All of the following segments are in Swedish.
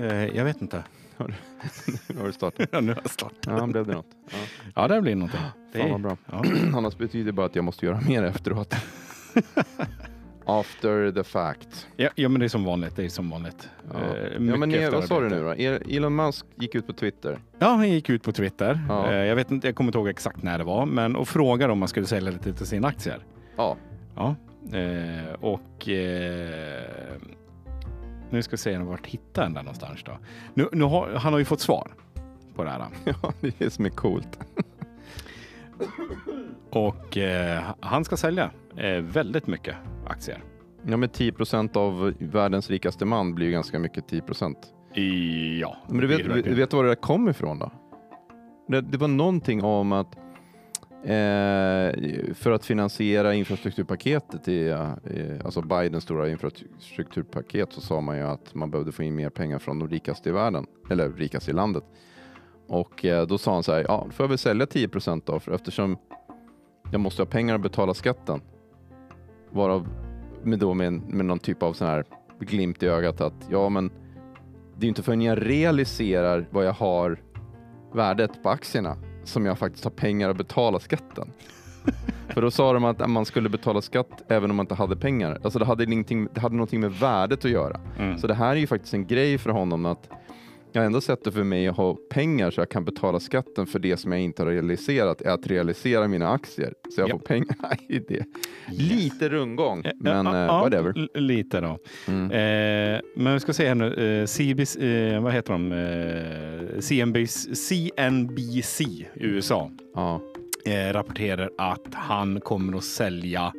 Eh, jag vet inte. Nu har du startat. Ja, nu har jag startat. Ja, blev det något? Ja. Ja, det blir någonting. Det Fan vad bra. Ja. Annars betyder det bara att jag måste göra mer efteråt. After the fact. Ja, ja, men det är som vanligt. Det är som vanligt. Ja, Eh, ja men ni, vad sa du nu då? Er- Elon Musk gick ut på Twitter. Ja, han gick ut på Twitter. Ja. Eh, jag vet inte, jag kommer inte ihåg exakt när det var, men och frågade om man skulle sälja lite till sina aktier. Ja, Ja, eh, och eh, nu ska vi se vart hittar den där någonstans då. Nu, nu har, han har ju fått svar på det här. ja det är det som är coolt. Och eh, han ska sälja eh, väldigt mycket aktier. Ja, men 10 procent av världens rikaste man blir ju ganska mycket 10 procent. Ja, Men du vet, är du vet var det där kom ifrån då? Det, det var någonting om att Eh, för att finansiera infrastrukturpaketet, i, eh, alltså Bidens stora infrastrukturpaket, så sa man ju att man behövde få in mer pengar från de rikaste i världen, eller rikaste i landet. Och eh, då sa han så här, ja, då får jag väl sälja 10 procent då, för eftersom jag måste ha pengar att betala skatten. Varav med, då med, med någon typ av sån här glimt i ögat att ja, men det är ju inte förrän jag realiserar vad jag har värdet på aktierna som jag faktiskt har pengar att betala skatten. För då sa de att man skulle betala skatt även om man inte hade pengar. Alltså det hade, ingenting, det hade någonting med värdet att göra. Mm. Så det här är ju faktiskt en grej för honom att jag har ändå sett det för mig att ha pengar så jag kan betala skatten för det som jag inte har realiserat är att realisera mina aktier. Så jag Japp. får pengar i det. Lite rundgång, men eh, ja, whatever. Lite då. Mm. Eh, men vi ska se här nu. Eh, CBC, eh, vad heter de? Eh, CNBC, CNBC i USA Ja. eh, rapporterar att han kommer att sälja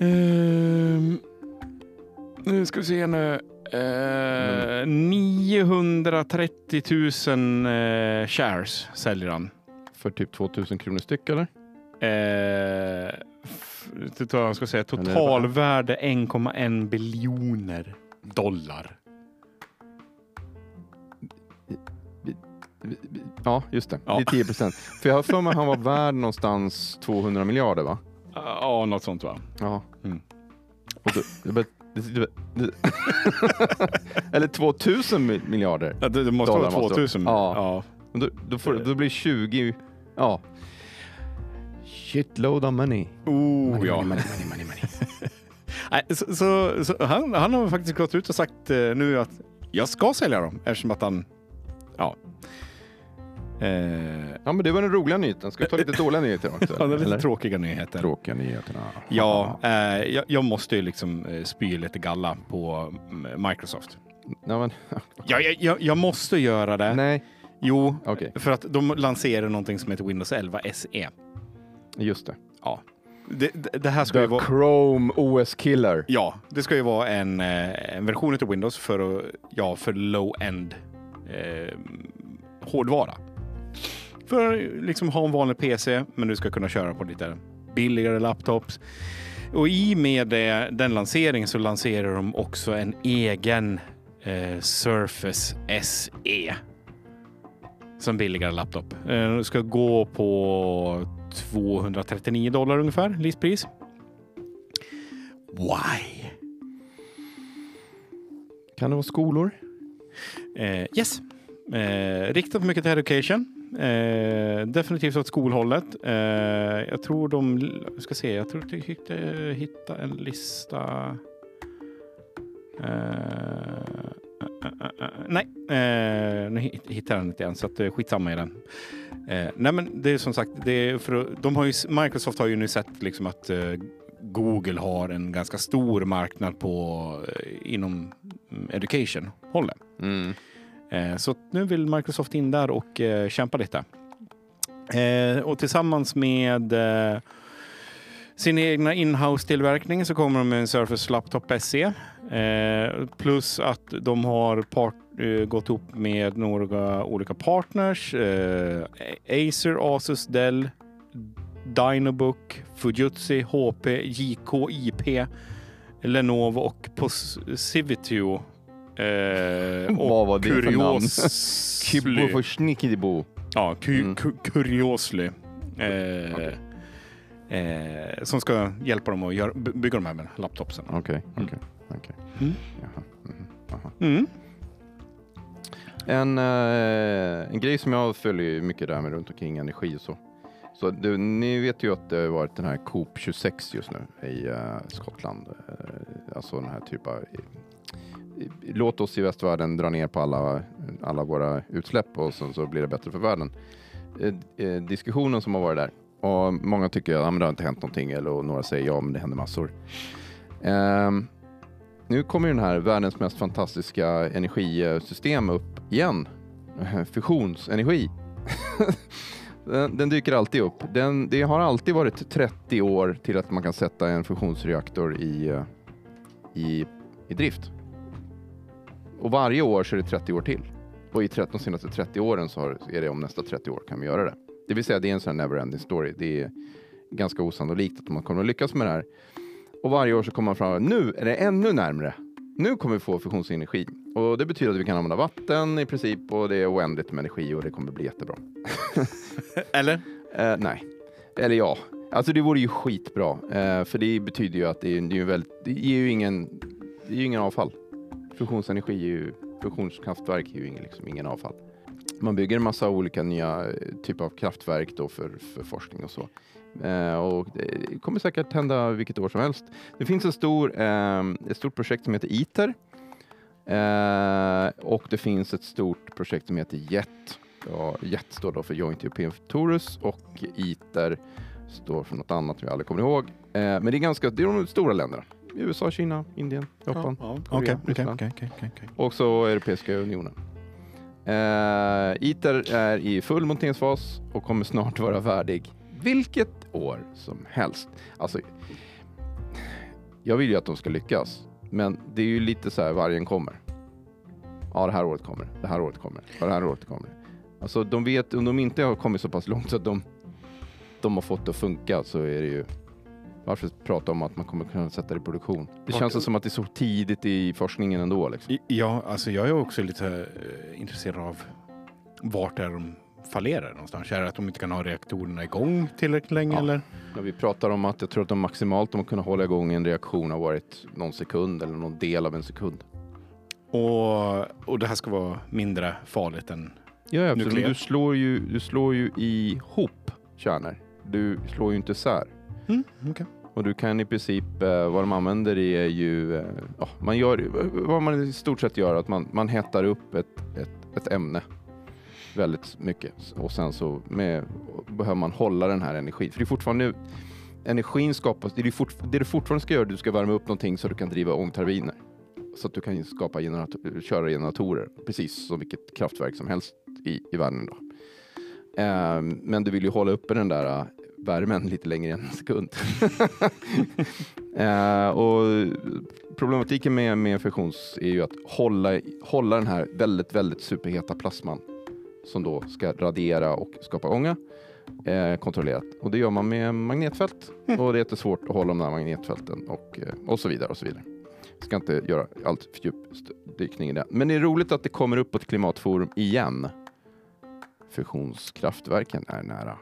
ehm, nu ska vi se nu. Eh, 930 000 eh, shares säljer han. För typ 2000 kronor styck eller? Eh, jag ska säga totalvärde 1,1 biljoner dollar. Ja, just det. Ja. Det är 10 procent. För jag har för mig att han var värd någonstans 200 miljarder va? Ja, något sånt va? Ja. Mm. Då, eller 2000 mi- miljarder. Ja, det, det måste Dollar vara måste 2000. vara. Ja. ja. Då, då, får, då blir 20... Ja. Shitload of money. Oh, ja. money, money, money, money. Nej, så, så, så han, han har faktiskt gått ut och sagt eh, nu att jag ska sälja dem eftersom att han, ja. Eh, Ja, men det var den roliga nyheten. Ska vi ta lite dåliga nyheter också? ja, lite eller? tråkiga nyheter. Tråkiga nyheterna. Ja, eh, jag, jag måste ju liksom eh, spy lite galla på mm, Microsoft. Ja, men, Ja, jag, jag, jag måste göra det. nej, Jo, okej. för att de lanserar någonting som heter Windows 11 SE. Just det. Ja. Det, det, det här ska ju The vara... Chrome OS Killer. Ja, det ska ju vara en, eh, en version av Windows för, ja, för low-end eh, hårdvara. För liksom ha en vanlig PC, men du ska kunna köra på lite billigare laptops. Och i med det, den lanseringen så lanserar de också en egen eh, Surface SE. Som billigare laptop. Eh, det ska gå på 239 dollar ungefär, listpris. Why? Kan det vara skolor? Eh, yes. Eh, riktat mycket till education. Eh, definitivt åt skolhållet. Eh, jag tror de... Jag ska se, jag tror att jag hittade, en lista. Eh, eh, eh, eh, nej, eh, nu hittar jag den inte än, så att, eh, skitsamma i den. Eh, nej, men det är som sagt, det är för, de har ju, Microsoft har ju nu sett liksom att eh, Google har en ganska stor marknad på, eh, inom mm, education-hållet. Mm. Eh, så nu vill Microsoft in där och eh, kämpa lite. Eh, och tillsammans med sin egna inhouse-tillverkning så kommer de med en Surface Laptop SE. Plus att de har part, gått ihop med några olika partners. Acer, Asus, Dell, Dynabook, Fujitsu, HP, JK, IP, Lenovo och Posivitio. Eh, Vad var det för namn? Kibbo för snickidibo. Ja, ku, Mm. ku, Curiosly. Eh, Okej. eh, som ska hjälpa dem att göra, by- bygga de här med laptopsen. Okej, Mm. okej, okej. Mm. Jaha. mhm. Aha. Mm. En, eh, en grej som jag följer mycket där med runt omkring energi och så. Så du, ni vet ju att det har varit den här Coop 26 just nu i eh, Skottland. Eh, alltså den här typen av låt oss i västvärlden dra ner på alla, alla våra utsläpp och sen så blir det bättre för världen. Eh, eh, diskussionen som har varit där. Och många tycker att ja, men det har inte hänt någonting eller och några säger ja men det händer massor. Ehm, nu kommer ju den här världens mest fantastiska energisystem upp igen. Fusionsenergi. den, den dyker alltid upp. Den, det har alltid varit 30 år till att man kan sätta en fusionsreaktor i, eh, i, i drift. Och varje år så är det 30 år till. Och i 13, de senaste 30 åren så har, är det om nästa 30 år kan vi göra det. Det vill säga det är en sån här never-ending story. Det är ganska osannolikt att man kommer att lyckas med det här. Och varje år så kommer man fram nu är det ännu närmre. Nu kommer vi få fusionsenergi. Och det betyder att vi kan använda vatten i princip och det är oändligt med energi och det kommer bli jättebra. Eller? Eh, nej, eller ja. Alltså det vore ju skitbra. Eh, för det betyder ju att det är, det är väldigt, det ger ju ingen, det är ju ingen avfall. Fusionsenergi är ju, fusionskraftverk är ju ingen, liksom ingen avfall. Man bygger en massa olika nya eh, typer av kraftverk då för, för forskning och så. Eh, och det kommer säkert hända vilket år som helst. Det finns en stor, eh, ett stort projekt som heter ITER. Eh, och det finns ett stort projekt som heter JET. Ja, JET står då för Joint European Torus och ITER står för något annat vi aldrig kommer ihåg. Eh, men det är ganska, det är de stora länderna. USA, Kina, Indien, Japan. Ja, ja. Korea, okej, Ryssland. okej, okej, okej, okej. Och så Europeiska unionen. Eh, ITER är i full monteringsfas och kommer snart vara färdig. Vilket år som helst. Alltså, jag vill ju att de ska lyckas, men det är ju lite så här vargen kommer. Ja, det här året kommer det. Här året kommer det. Här året kommer. Alltså, de vet, om de inte har kommit så pass långt så att de, de har fått det att funka så är det ju varför prata om att man kommer kunna sätta det i produktion? Det Vart- känns som att det är så tidigt i forskningen ändå. Liksom. Ja, alltså jag är också lite eh, intresserad av vart är de fallerar någonstans. Är det att de inte kan ha reaktorerna igång tillräckligt länge Ja. eller? När vi pratar om att jag tror att de maximalt de har kunnat hålla igång en reaktion har varit någon sekund eller någon del av en sekund. Och, och det här ska vara mindre farligt än... Ja, ja absolut. Nukleär. Du slår ju, du slår ju ihop kärnor. Du slår ju inte isär. Mm, okej. Och du kan i princip, eh, vad de använder det är ju, eh, ja, man gör, vad man i stort sett gör, att man, man hettar upp ett, ett, ett ämne väldigt mycket. Och sen så med, behöver man hålla den här energin. För det är fortfarande, energin skapas, det, är fort, det du fortfarande ska göra, du ska värma upp någonting så du kan driva ångturbiner. Så att du kan skapa generator, köra generatorer, precis som vilket kraftverk som helst i, i världen. Då. Eh, men du vill ju hålla uppe den där värmen lite längre än en sekund. eh, och problematiken med, med fusions är ju att hålla, hålla den här väldigt, väldigt superheta plasman som då ska radera och skapa ånga eh, kontrollerat. Och det gör man med magnetfält och det är jättesvårt att hålla de där magnetfälten och, eh, och så vidare och så vidare. Jag ska inte göra allt för djup dykning i det. Men det är roligt att det kommer upp på ett klimatforum igen. Fusionskraftverken är nära.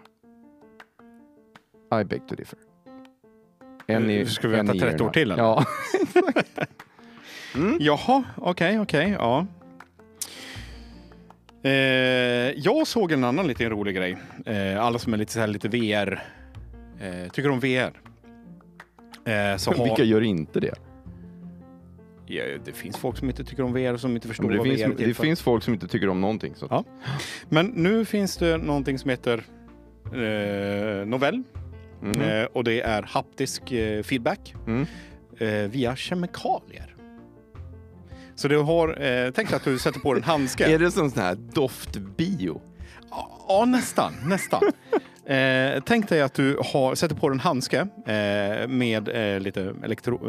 I beg to differ. Eh, ska vi vänta year 30 år till, eller? Ja. mm. Jaha, okej, okej, ja. Eh, jag såg en annan liten rolig grej. Eh, alla som är lite, så här, lite VR, eh, tycker om VR. Eh, så har, Vilka gör inte det? ja, det finns folk som inte tycker om VR och som inte förstår Men det, vad VR är finns, till det för. finns folk som inte tycker om någonting. Så. Ja. Men nu finns det någonting som heter eh, Novell Mhm. eh, och det är haptisk eh, feedback Mm. eh, via kemikalier. Så du har, eh, tänk dig att du sätter på en handske. Är det som sån här doftbio? Ja, nästan. nästan. eh, tänk dig att du har, sätter på en handske eh, med eh, lite elektro...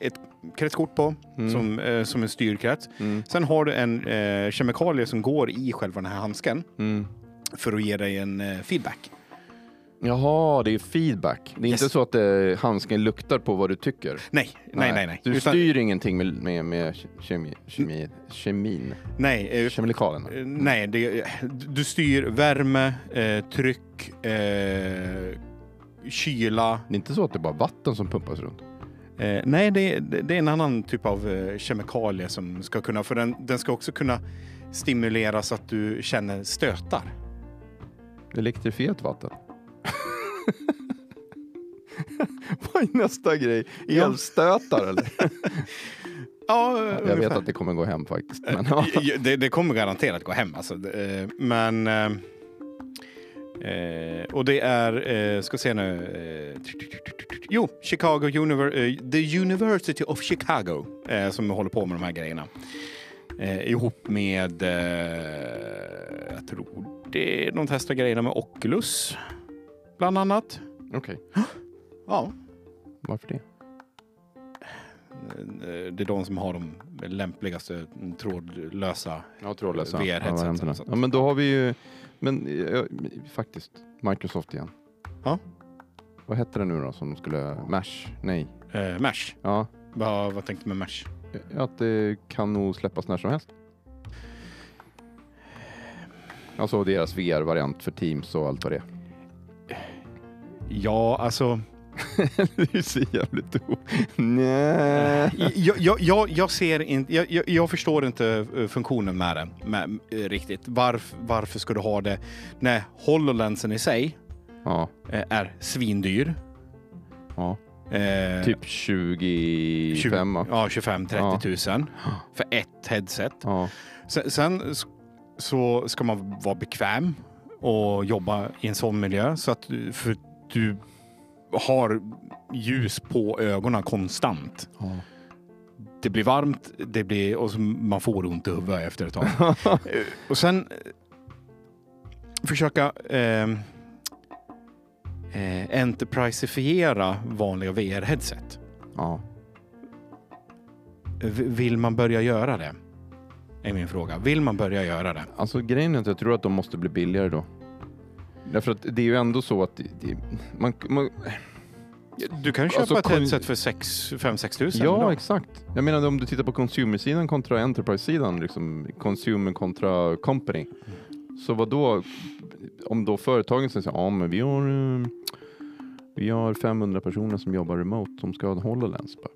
Ett kretskort på, Mm. som, som en styrkrets. Mm. Sen har du en kemikalie som går i själva den här handsken Mm. för att ge dig en feedback. Jaha, det är feedback. Det är Yes. inte så att eh, handsken luktar på vad du tycker. Nej, nej, nej. nej. Du Utan- styr ingenting med, med, med kemi, kemi, kemin, nej, eh, kemikalierna. eh, nej det, du styr värme, eh, tryck, eh, kyla. Det är inte så att det är bara vatten som pumpas runt. Eh, nej, det, det det är en annan typ av eh, kemikalie som ska kunna, för den, den ska också kunna stimulera så att du känner stötar. Elektrifierat vatten. Vad är nästa grej? Elstötar eller? Ja, Jag vet att det kommer gå hem faktiskt. Men, ja. Ja, det, det kommer garanterat gå hem. Alltså. Eh, Men... eh, Eh, och det är, eh, ska se nu, eh, jo, Chicago Univer eh, The University of Chicago eh, som håller på med de här grejerna. Eh, ihop med, eh, jag tror det är, de testar grejerna med Oculus, bland annat. Okej, Ja, varför det? eh, det är de som har de lämpligaste trådlösa Ja, trådlösa VR-headset varianterna. och sånt. Ja, men då har vi ju, men eh, faktiskt, Microsoft igen. Ja. Vad hette det nu då som skulle, Mesh? Nej. eh, Mesh. Ja, Vad, vad tänkte du med Mesh? att det kan nog släppas när som helst. Alltså deras VR-variant för Teams och allt vad det är. Ja, alltså. du ser jävligt o... Nej. jag, jag, jag, jag ser inte, jag, jag, förstår inte eh, funktionen med det med, eh, riktigt. Varf, varför ska du ha det när HoloLensen i sig Ja, eh, är svindyr? ja. Eh, Typ 25 va? Ja, 25-30 tusen för ett headset. Ja. Sen, sen så ska man vara bekväm och jobba i en sån miljö så att för du har ljus på ögonen konstant. ja. Det blir varmt det blir, och man får ont i huvudet efter ett tag. Och sen eh, försöka eh, eh, enterpriseifiera vanliga VR-headset. ja. Vill man börja göra det? Är min fråga. Vill man börja göra det? Alltså grejen är att jag tror att de måste bli billigare då. Därför att det är ju ändå så att det, man, man, Du kan köpa Alltså, ett headset för 5-6 tusen. Ja, exakt. Jag menar om du tittar på consumer-sidan kontra enterprise-sidan, liksom consumer kontra company. Så vad då om då företagen säger ja men vi har, eh, vi har 500 personer som jobbar remote som ska ha en HoloLens. Bara,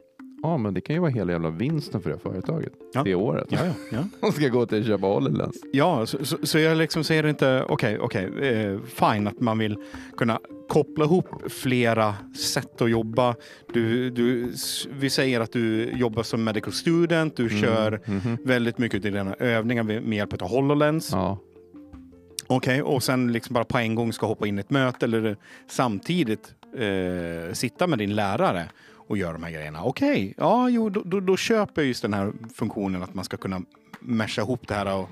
Ja, men det kan ju vara hela jävla vinsten för det företaget Ja. det året. Ja, ja, ja. De ska gå till köpa HoloLens. ja så, så, så jag liksom säger inte, okej, okej, eh, fine att man vill kunna koppla ihop flera sätt att jobba. Du, du, vi säger att du jobbar som medical student, du kör Mhm. väldigt mycket i dina övningar med hjälp av HoloLens. Ja, Okej, och sen liksom bara på en gång ska hoppa in i ett möte eller samtidigt eh, sitta med din lärare och gör de här grejerna. Okej, ja, jo, då, då, då köper jag just den här funktionen att man ska kunna mesha ihop det här. Och,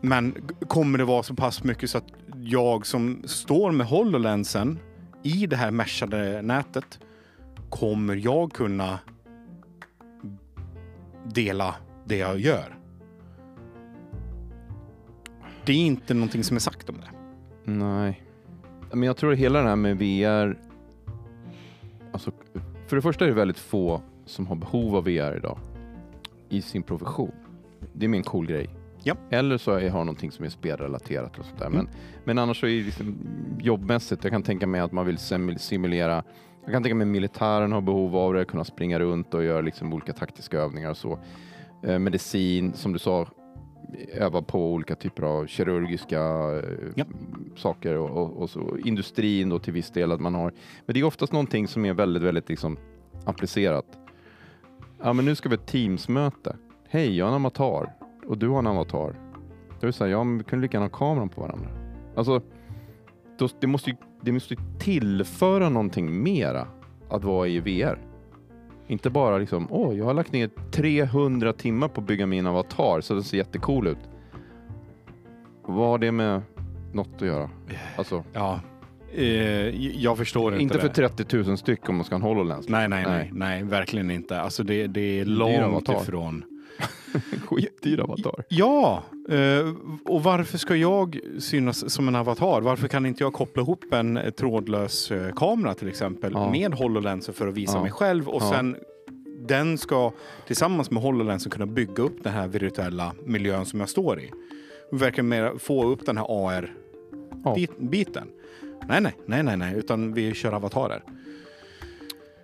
men kommer det vara så pass mycket så att jag som står med HoloLensen i det här meshade nätet kommer jag kunna dela det jag gör? Det är inte någonting som är sagt om det. nej. Men jag tror att hela det här med VR, alltså, för det första är det väldigt få som har behov av VR idag i sin profession. Det är min cool grej. Ja. Eller så är- har någonting som är spelrelaterat och sådär. Mm. Men, men annars så är det liksom jobbmässigt, jag kan tänka mig att man vill sim- simulera jag kan tänka mig militären har behov av det, kunna springa runt och göra liksom olika taktiska övningar och så. Eh, medicin, som du sa, öva på olika typer av kirurgiska eh, Ja. saker och, och, och så. Industrin då till viss del att man har. Men det är oftast någonting som är väldigt, väldigt liksom applicerat. Ja, men nu ska vi ha ett Teams-möte. Hej, jag har en avatar och du har en avatar. Då är det så här, ja, men vi kunde lika gärna ha kameran på varandra. Alltså, då, det, måste ju, det måste tillföra någonting mera att vara i VR. Inte bara liksom, åh, jag har lagt ner 300 timmar på att bygga min avatar så den ser jättecool ut. Vad har det med något att göra? Alltså, Ja, eh, jag förstår inte, inte för det. 30 000 styck om man ska ha en HoloLens. Nej, nej, nej, Nej. verkligen inte. Alltså det, det är långt avatar. ifrån. Skitdyr avatar. Ja, eh, och varför ska jag synas som en avatar? Varför kan inte jag koppla ihop en eh, trådlös eh, kamera till exempel Ja. med HoloLensen för att visa Ja. mig själv och Ja. sen den ska tillsammans med HoloLensen kunna bygga upp den här virtuella miljön som jag står i. Verkligen mer få upp den här. AR-biten. Nej, nej, nej, nej, nej, utan vi kör avatarer.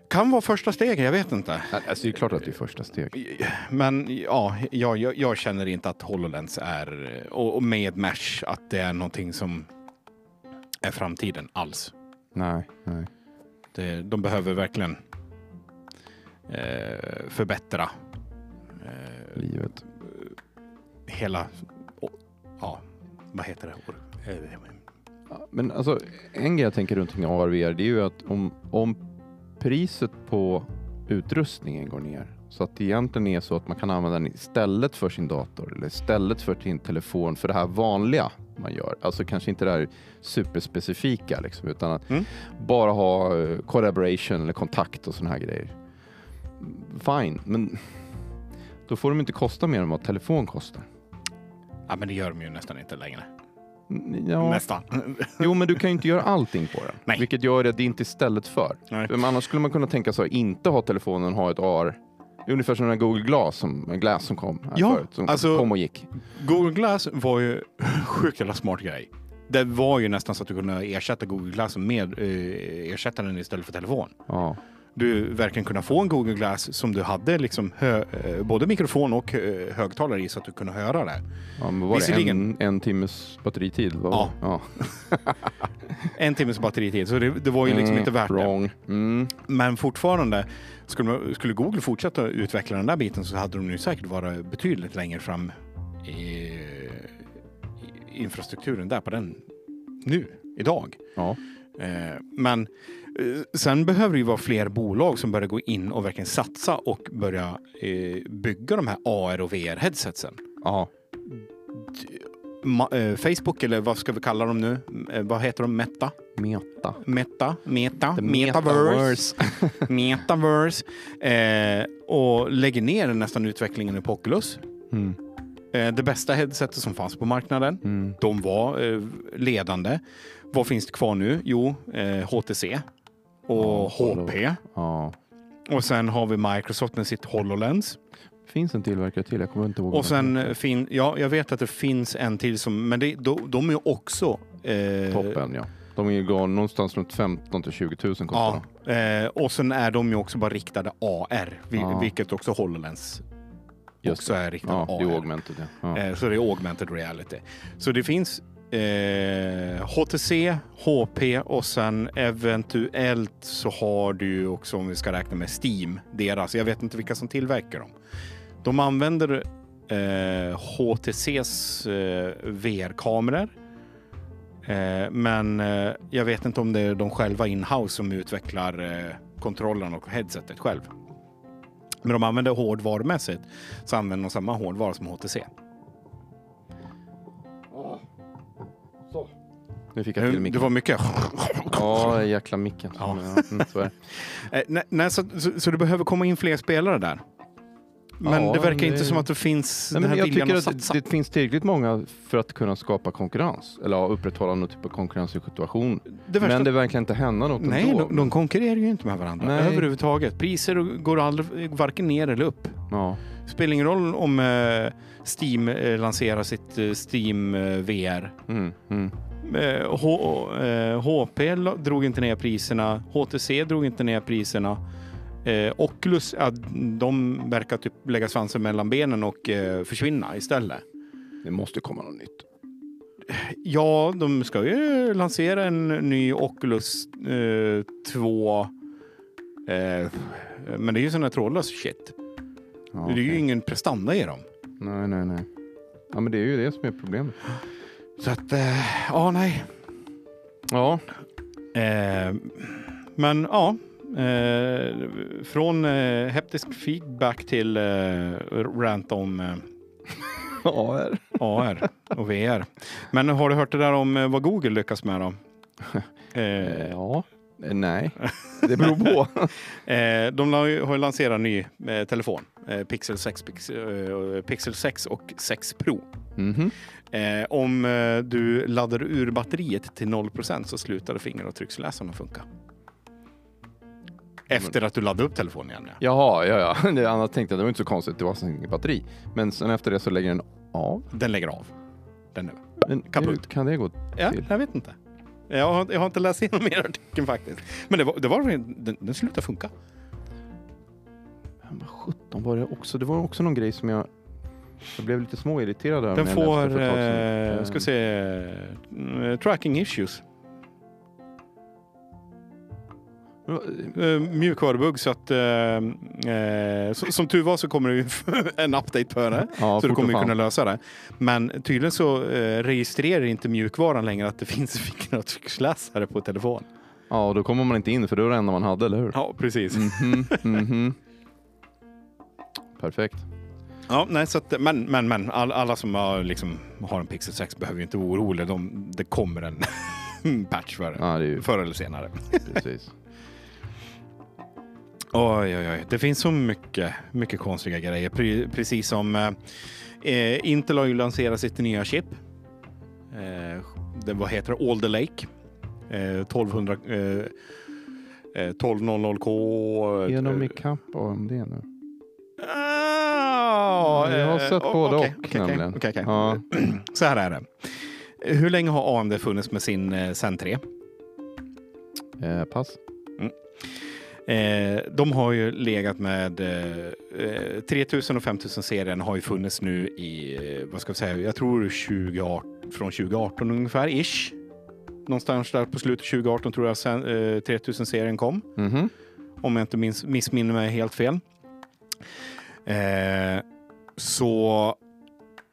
Kan vara första steget, jag vet inte. Alltså, det är klart att det är första steg. Men ja, jag, jag, jag känner inte att HoloLens är, och, och med Mesh, att det är någonting som är framtiden alls. Nej, nej. Det, de behöver verkligen eh, förbättra eh, Livet. hela, å- ja, vad heter det? Eh, Men alltså, en grej jag tänker runt kring AR VR, det är ju att om, om priset på utrustningen går ner, så att det egentligen är så att man kan använda den istället för sin dator eller istället för sin telefon för det här vanliga man gör. Alltså kanske inte det här superspecifika liksom, utan att Mm. bara ha eh, collaboration eller kontakt och sådana här grejer. Fine, men då får de inte kosta mer än vad telefon kostar. Ja, men det gör de ju nästan inte längre. Mm, Ja, Nästan. Jo, men du kan ju inte göra allting på den. Nej. Vilket gör att det inte är istället för. Nej. Men annars skulle man kunna tänka sig att inte ha telefonen, ha ett AR. Ungefär som den Google Glass som, Glass som kom här Ja, förut. Som alltså- kom och gick. Google Glass var ju sjukt jävla smart grej. Det var ju nästan så att du kunde ersätta Google Glass med eh, ersätta den istället för telefon. Ja. Du verkligen kunna få en Google Glass som du hade liksom hö, eh, både mikrofon och eh, högtalare i så att du kunde höra det. Ja, men var det en, en timmes batteritid? Var Ja. det? En timmes batteritid, så det, det var ju liksom Mm, inte värt det. wrong. Mm. Men fortfarande, skulle, skulle Google fortsätta utveckla den där biten så hade de ju säkert varit betydligt längre fram i, i infrastrukturen där på den nu, idag. Ja. Eh, men eh, sen behöver det ju vara fler bolag som börjar gå in och verkligen satsa och börja eh, bygga de här AR och VR-headsetsen. ja. Facebook, eller vad ska vi kalla dem nu? Vad heter de? Meta? Meta. Meta? Meta? The Metaverse? Metaverse. Eh, och lägger ner nästan utvecklingen på Oculus. Mm. Eh, det bästa headsetet som fanns på marknaden. Mm. De var eh, ledande. Vad finns det kvar nu? Jo, eh, HTC och HP. Ja. Och sen har vi Microsoft med sitt HoloLens. Finns en tillverkare till, jag kommer inte ihåg. Och sen eh, fin, ja, jag vet att det finns en till som, men det, de, de är också eh. Toppen, ja. De är ju någonstans runt 15 till 20 000 kostar Ja, de. eh, och sen är de ju också bara riktade AR, vi, Ja. vilket också HoloLens Just också är riktade Ja, det är AR. augmented. Ja. Eh, så det är augmented reality. Så det finns eh, HTC, HP och sen eventuellt så har du ju också, om vi ska räkna med Steam, deras. Jag vet inte vilka som tillverkar dem. De använder eh, HTCs eh, VR-kameror. Eh, men eh, jag vet inte om det är de själva inhouse som utvecklar eh, kontrollen och headsetet själv. Men de använder hårdvarumässigt så använder de samma hårdvara som HTC. Nu fick jag till Det micken. var mycket. Ja, jäkla micken. Ja. Mm, så det. Eh, nej, nej, så, så, så det behöver komma in fler spelare där. Men Ja, det verkar det- inte som att det finns Nej, den här jag viljan tycker att att satsa. det, det finns tillräckligt många för att kunna skapa konkurrens. Eller ja, upprätthålla någon typ av konkurrenssituation. Det värsta, Men det verkar inte hända något nej, ändå. de, de konkurrerar ju inte med varandra Nej. överhuvudtaget. Priser går aldrig, varken ner eller upp. Ja. Spelar ingen roll om eh, Steam eh, lanserar sitt Steam VR. Mm, mm. Eh, H, eh, HP la- drog inte ner priserna. HTC drog inte ner priserna. Eh, Oculus, ja, de verkar typ lägga svansen mellan benen och eh, försvinna istället. Det måste komma något nytt. Ja, de ska ju lansera en ny Oculus eh, 2. Eh, men det är ju sån här trådlös shit. Ja, Det är ju ingen prestanda i dem. Nej, nej, nej. Ja, men det är ju det som är problemet. Så att, eh, ja, nej. Ja, Eh, men ja, eh, från eh, heptisk feedback till eh, rant om eh, AR. AR och VR. Men har du hört det där om eh, vad Google lyckas med då? Ja. Nej, det beror på. eh, de har ju lanserat en ny eh, telefon. Eh, Pixel, 6, Pixel, eh, Pixel 6 och 6 Pro. Mhm. Eh, om du laddar ur batteriet till 0% så slutar fingeravtrycksläsarna funka. Efter att du laddar upp telefonen igen. Ja. Jaha, ja, ja. Det, annars tänkte jag det var inte så konstigt. Det var inget batteri. Men sen efter det så lägger den av. Den lägger av. Den nu. Men hur kan det gå Ja, till? jag vet inte. Jag har, jag har inte läst igenom er artikel faktiskt. Men det var, det var, den, den slutade funka. Men vad sjutton var det också? Det var också någon grej som jag jag blev lite småirriterad. Den får, eh, ska se, mm, tracking issues. Uh, mjukvarubugg så att, eh, eh, så, som tur var så kommer det en update på det. Ja, så du kommer ju kunna lösa det. Men tydligen så eh, registrerar inte mjukvaran längre att det finns fingeravtrycksläsare på telefon. Ja, och då kommer man inte in för det var det enda man hade, eller hur? Ja, precis. Mhm, mhm. Perfekt. Ja, nej, så att, men, men, men all, alla som har, liksom, har en Pixel 6 behöver ju inte vara oroliga. De, det kommer en patch för det. Ja, det ju Förr eller senare. precis. Oj, oj, oj. Det finns så mycket, mycket konstiga grejer. Pre precis som eh, eh, Intel har ju lanserat sitt nya chip. Eh, det, vad heter det? Alder Lake. Eh, 1200... Eh, eh, 1200K. Är de eh, ikapp AMD nu? Ah, Jag har eh, sett o- både okej, och okej, nämligen. okej, okej. Ja. Så här är det. Hur länge har AMD funnits med sin eh, Zen 3? Eh, pass. Eh, de har ju legat med eh, eh, 3000 och 5000 serien har ju funnits nu i, eh, vad ska vi säga, jag tror 2018, från 2018 ungefär, ish. Någonstans där på slutet 2018 tror jag sen, eh, 3000 serien kom. Mhm. Om jag inte minns, missminner mig helt fel. Eh, så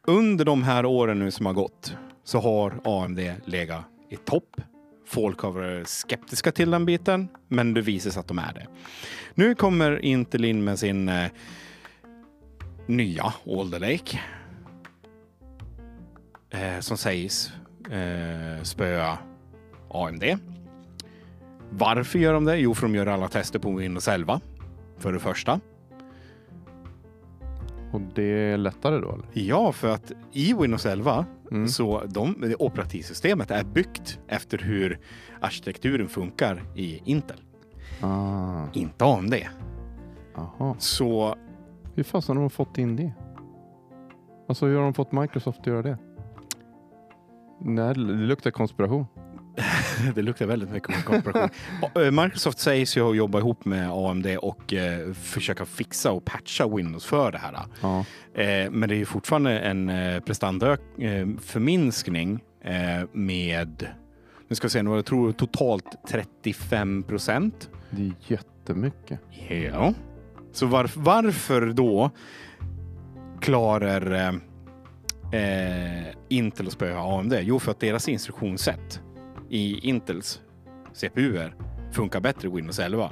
under de här åren nu som har gått så har AMD legat i topp. Folk har varit skeptiska till den biten, men det visar sig att de är det. Nu kommer Intel in med sin eh, nya Alder Lake. Eh, som sägs eh, spöa AMD. Varför gör de det? Jo, för de gör alla tester på Windows 11. För det första. Och det är lättare då? Eller? Ja, för att i Windows 11 Mm. så de, det operativsystemet är byggt efter hur arkitekturen funkar i Intel. Ah, Inte AMD. aha. Så Hur fasen har de fått in det? Alltså hur har de fått Microsoft att göra det? Nej, det luktar konspiration. det luktar väldigt mycket korporation. Eh, Microsoft sägs ju jobba ihop med AMD och eh, försöka fixa och patcha Windows för det här. Ja. Eh, men det är ju fortfarande en eh, prestandaförminskning eh, med, nu ska vi se, nu, jag tror totalt 35 procent. Det är jättemycket. Ja. Så varf- varför då klarar eh, Intel att spöa AMD? Jo, för att deras instruktionssätt i Intels CPUer funkar bättre i Windows 11.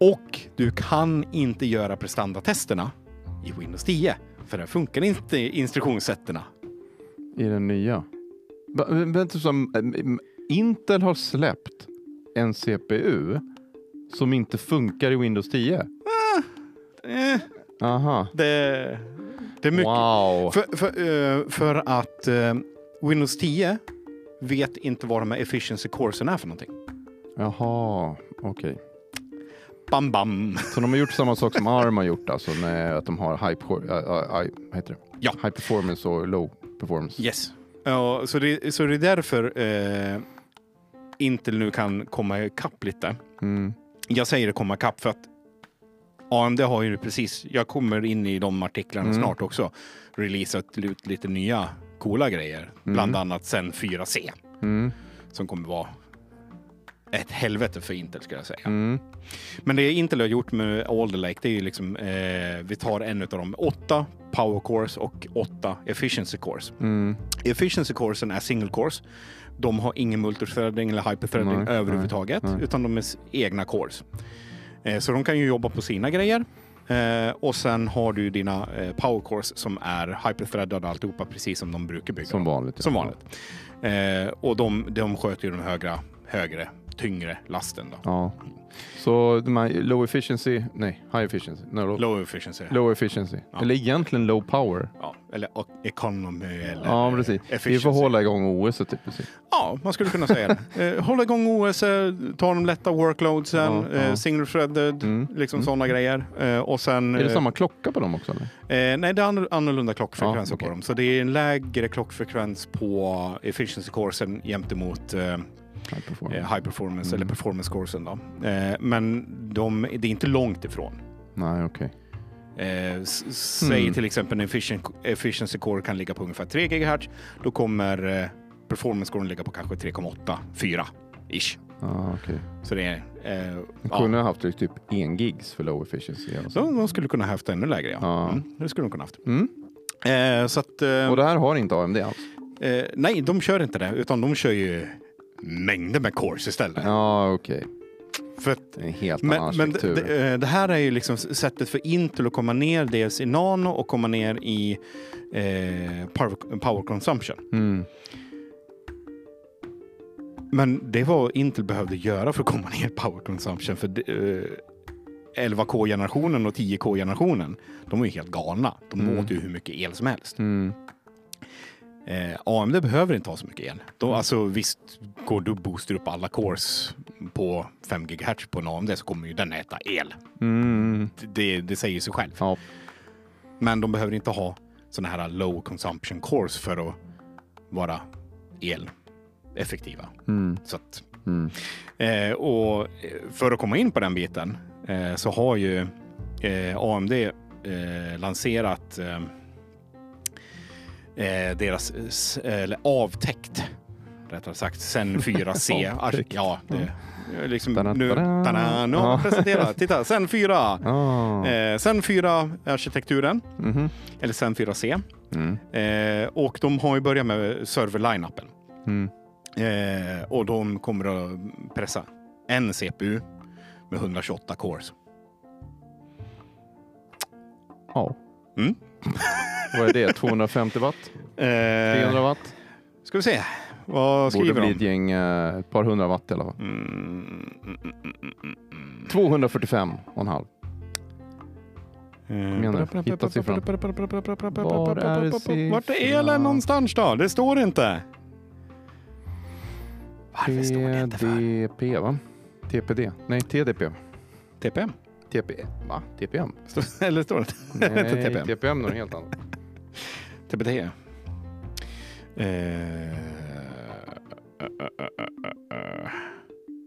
Och du kan inte göra prestandatesterna i Windows 10. För där funkar inte instruktionssätterna. I den nya. Vänta, som, Intel har släppt en CPU som inte funkar i Windows 10. Eh, Aha. det, det är mycket. Wow. För, för, eh, för att eh, Windows 10 vet inte vad de här efficiency coursen är för någonting. Jaha, okej. Bam, bam. Så de har gjort samma sak som ARM har gjort, alltså med att de har high, äh, äh, äh, heter det? Ja. high performance och low performance. Yes. Ja, så, det, så det är därför eh, Intel nu kan komma ikapp lite. Mm. Jag säger det komma ikapp för att AMD har ju precis, jag kommer in i de artiklarna Mm. snart också, releasat ut lite nya coola grejer. Bland annat sen 4C Mm. som kommer vara ett helvete för Intel ska jag säga. Mm. Men det Intel har gjort med Alder Lake, det är ju liksom, eh, vi tar en av dem, åtta power cores och åtta efficiency cores. Mm. Efficiency coursen är single cores. De har ingen multithreading eller hyperthreading Nej, överhuvudtaget, nej, nej. utan de är egna cores. Eh, så de kan ju jobba på sina grejer. Eh, och sen har du dina eh, power cores som är hyperthreadade alltihopa, precis som de brukar bygga. Som vanligt. Som vanligt. Eh, och de, de sköter ju den högra, högre, tyngre lasten. Då. Ja. Så de här low efficiency, nej, high efficiency, no, low, Low efficiency. low efficiency. Ja. Eller egentligen low power. Ja, eller economy eller Ja, precis. Vi efficiency. får hålla igång OS typ. Precis. Ja, man skulle kunna säga det. Eh, hålla igång OS, eh, ta de lätta workloadsen, Ja, ja. eh, single threaded, Mm. liksom Mm. sådana grejer. Eh, och sen, Är det samma klocka på dem också? Eller? Nej, det är annorlunda klockfrekvenser Ja, okej. på dem. Så det är en lägre klockfrekvens på efficiency coursen gentemot eh, High performance. eh, high performance Mm. eller performance coursen. Då. Eh, men de, det är inte långt ifrån. Nej, okej. Eh, s- säg Mm. till exempel en efficiency core kan ligga på ungefär 3 GHz. Då kommer eh, performance scoren ligga på kanske 3,8, 4 ish. Ah, okej. Så det är... Eh, Man ja. kunde ha haft typ en gigs för low efficiency. Alltså. Så de skulle kunna haft ännu lägre, ja. Ja. Mm, det skulle de kunna haft. Mm. Eh, så att, eh, Och det här har inte AMD alls? eh, nej, de kör inte det, utan de kör ju mängder med cores istället. Ja, okej. För att, en helt annan men men det, eh, det här är ju liksom sättet för Intel att komma ner dels i nano och komma ner i eh, power, power consumption. Mm. Men det var Intel behövde göra för att komma ner i power consumption. För eh, 11K-generationen och 10K-generationen, de var ju helt galna. De Mm. åt ju hur mycket el som helst. Mm. Eh, AMD behöver inte ha så mycket el. De, alltså, visst, går du booster upp alla cores på 5 GHz på en AMD så kommer ju den äta el. Mm. Det, det säger sig själv. Ja. Men de behöver inte ha sådana här low consumption cores för att vara eleffektiva. Mm. Så att, Mm. eh, och eh, för att komma in på den biten eh, så har ju eh, AMD eh, lanserat eh, eh, deras eh, s- eller avtäckt rättare sagt Zen 4C. Avtäckt. ja, det, liksom, nu, tada. nu har presenterat. Titta, Zen 4. Ah. Eh, Zen 4 arkitekturen, Mhm. eller Zen 4C. Mm. Eh, och de har ju börjat med server-line-upen. Mm. Eh, och de kommer att pressa en CPU med 128 cores. Ja. Mm. Vad är det? 250 watt? 300 Eh, watt? ska vi se. Vad Borde skriver bli de? ett gäng, eh, ett par hundra watt i alla fall. Mm, mm, mm, mm, mm, mm. 245 och en halv. Eh, igen nu. Hitta siffran. Var är Vart är elen siffran? någonstans då? Det står inte. Varför står det inte för? TDP va? TPD? Nej, TDP. TPM? TP. Va? TPM? Eller står det Nej, TPM? TPM är något helt annat. TBT. Eh, eh, eh, eh.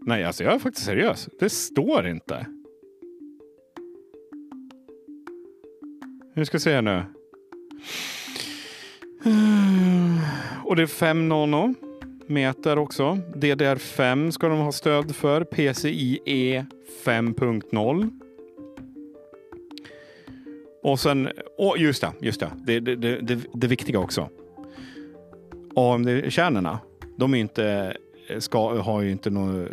Nej, alltså jag är faktiskt seriös. Det står inte. Nu ska vi se nu. Och det är 5 nanometer också. DDR5 ska de ha stöd för. PCIe 5.0. Och sen, och just det, just det. Det, det, det, det, det viktiga också. AMD-kärnorna, de är inte, ska, har ju inte några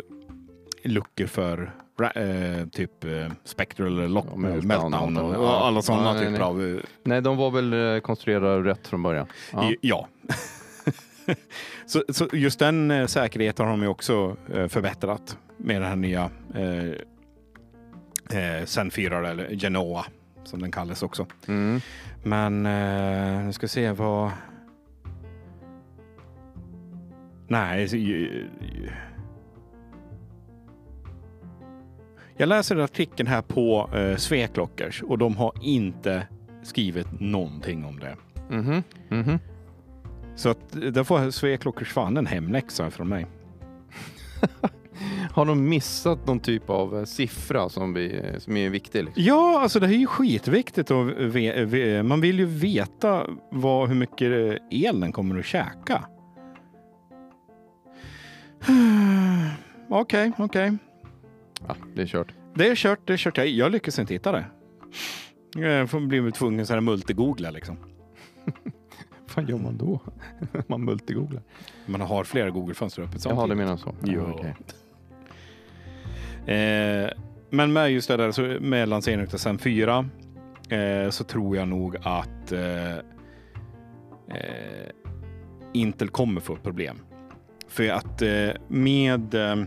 luckor för eh, typ eh, Spectral eller lock, Ja, meltdown och, och- alla sådana Ja, nej, typer nej. av... eh, Nej, de var väl konstruerade rätt från början. Ja. ja. så, så just den säkerheten har de ju också förbättrat med den här nya eh, Zen 4 eller Genoa som den kallas också. Mm. Men eh, nu ska vi se vad... Nej. Jag läser artikeln här på eh, Sveklockers och de har inte skrivit någonting om det. Mhm. Mhm. Så att, eh, där får Sveklockers fan en hemläxa från mig. Har de missat någon typ av eh, siffra som, vi, som är viktig? Liksom? Ja, alltså det är ju skitviktigt. Och man vill ju veta vad, hur mycket eh, el den kommer att käka. Okej, okej. Ja, det är kört. Det är kört, det är kört. Jag, jag lyckas inte hitta det. Jag får bli tvungen att multigoogla liksom. Vad gör man då? man multigooglar. Man har flera Google-fönster öppet Jaha, samtidigt. du menar så? Jo. okej. Eh, men med just det där så med lanseringen av Zen 4 eh, så tror jag nog att eh, eh, Intel kommer få problem. För att eh, med eh,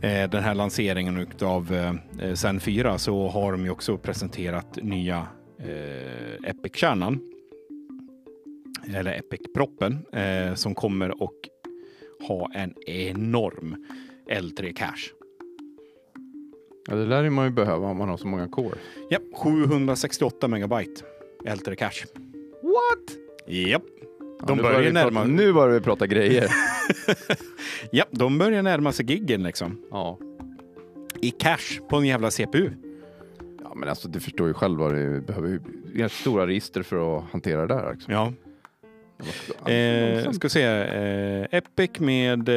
eh den här lanseringen av eh, Zen 4 så har de ju också presenterat nya eh, Epic-kärnan. Eller Epic-proppen eh, som kommer och ha en enorm L3 cache. Ja, det lär man ju behöva om man har så många core. Japp, 768 megabyte L3 cache. What? Japp, Ja, De nu börjar närma- prata, Nu börjar vi prata grejer. japp, de börjar närma sig giggen liksom. ja. I cache på en jävla CPU. ja, men alltså, du förstår ju själv vad det behöver. stora register för att hantera det där. Liksom. Ja. Eh, ska se. Eh, Epic med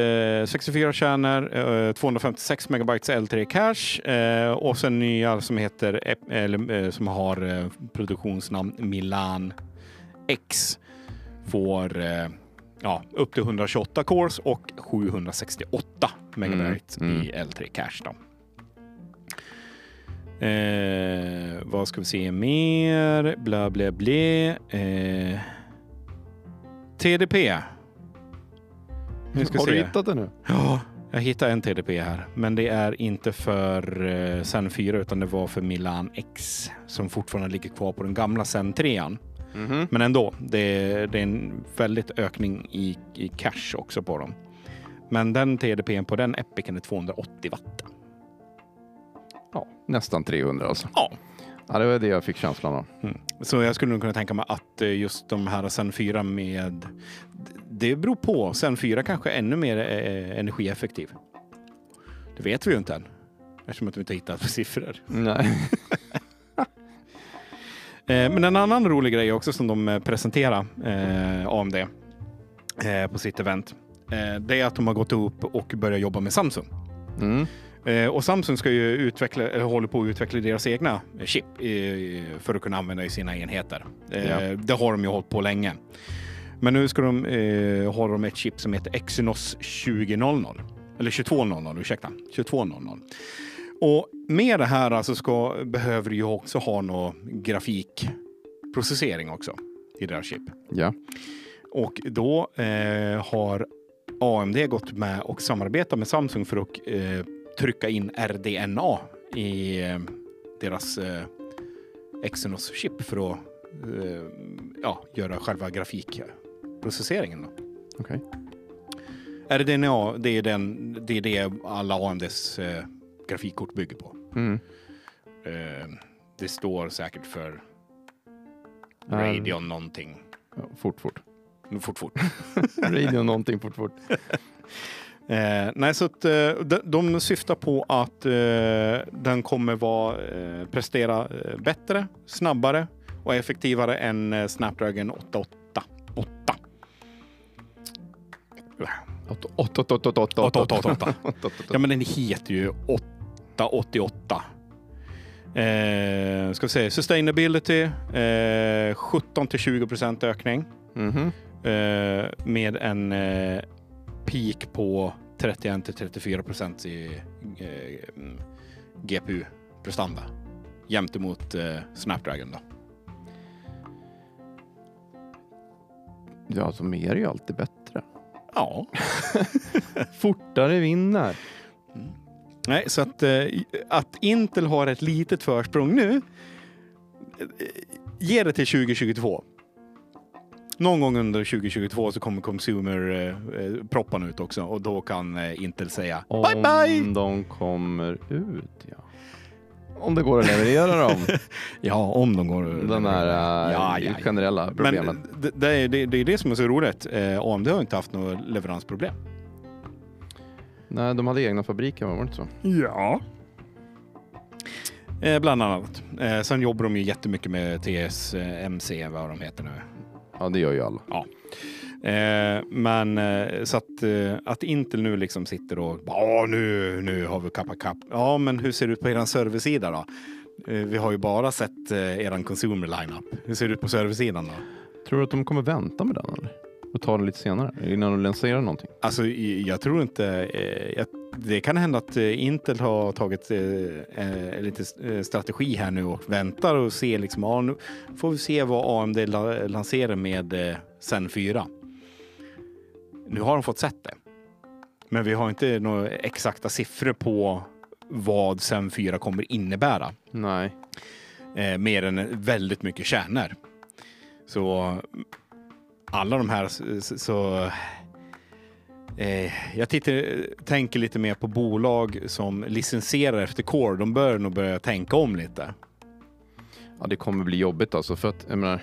eh, 64 kärnor, eh, 256 megabytes L3 cache eh, och sen nya som heter eller, eh, som har eh, produktionsnamn Milan X får eh, ja, upp till 128 cores och 768 megabyte Mm, mm. i L3 cache. Då. Eh, vad ska vi se mer? Bla, bla, bla. TDP. Vi ska Har se. du hittat det nu? Ja, jag hittade en TDP här. Men det är inte för eh, Zen 4 utan det var för Milan X som fortfarande ligger kvar på den gamla Zen 3. Mhm. Men ändå, det, det är en väldigt ökning i, i cache också på dem. Men den TDPn på den Epicen är 280 watt. Ja, nästan 300 alltså. Ja. Ja, det var det jag fick känslan av. Mm. Så jag skulle nog kunna tänka mig att eh, just de här Zen 4 med... Det beror på. Zen 4 kanske är ännu mer eh, energieffektiv. Det vet vi ju inte än. Eftersom att vi inte har hittat siffror. Nej. Eh, men en annan rolig grej också som de eh, presenterar eh, AMD eh, på sitt event. Eh, det är att de har gått upp och börjat jobba med Samsung. Mm. Eh, och Samsung ska ju utveckla, eller håller på att utveckla deras egna chip eh, för att kunna använda i sina enheter. Eh, Ja. Det har de ju hållit på länge. Men nu ska de eh, ha de ett chip som heter Exynos 2000. Eller 2200, ursäkta. 2200. Och med det här alltså ska, behöver du ju också ha någon grafikprocessering också i deras chip. Ja. Och då eh, har AMD gått med och samarbetat med Samsung för att eh, trycka in RDNA i eh, deras eh, Exynos chip för att eh, ja, göra själva grafikprocesseringen. Okej. RDNA, det är, den, det är det alla AMDs eh, grafikkort bygger på. Mm. Eh, det står säkert för Radeon någonting. Ja, fort, fort. Fort, fort. Radio någonting fort, fort. Eh, nej, så att, eh, de, de syftar på att eh, den kommer vara, eh, prestera eh, bättre, snabbare och effektivare än eh, Snapdragon 888. 8. Åtta, åtta, åtta, åtta, åtta, åtta, 888. åtta. Ja, men den heter ju 888. Eh, ska vi se, sustainability, eh, 17 till 20 procent ökning Mhm. eh, med en peak på 31 till 34 procent i eh, mm, GPU-prestanda jämte mot eh, Snapdragon. Då. Ja, alltså mer är ju alltid bättre. Ja, Fortare vinner. nej, så att, eh, att Intel har ett litet försprång nu, eh, ge det till 2022. Någon gång under 2022 så kommer Consumer-propparna ut också och då kan eh, Intel säga bye bye! Om de kommer ut, ja. Om det går att leverera dem. Ja, om de går... Den här äh, Ja, ja, generella problemet. Men det, det, är, det, det är det som är så roligt. Eh, AMD har inte haft några leveransproblem. Nej, de hade egna fabriker, var det inte så? Ja. Eh, bland annat. Eh, sen jobbar de ju jättemycket med TSMC, vad de heter nu. Ja, det gör ju alla. Eh, men eh, så att, eh, att Intel nu liksom sitter och ja nu, nu har vi kappat kapp. Ja, men hur ser det ut på er serversida då? Eh, vi har ju bara sett eh, eran consumer lineup. Hur ser det ut på serversidan då? Tror du att de kommer vänta med den eller? Och ta den lite senare? Innan de lanserar någonting? Alltså, jag tror inte... Eh, jag, det kan hända att eh, Intel har tagit eh, eh, lite eh, strategi här nu och väntar och ser liksom, ja, nu får vi se vad AMD la, lanserar med eh, Zen 4. Nu har de fått sett det. Men vi har inte några exakta siffror på vad Zen 4 kommer innebära. Nej. Eh, mer än väldigt mycket kärnor. Så alla de här så, så eh, jag tittar, tänker lite mer på bolag som licensierar efter Core. De bör nog börja tänka om lite. Ja, det kommer bli jobbigt alltså. För att, jag menar,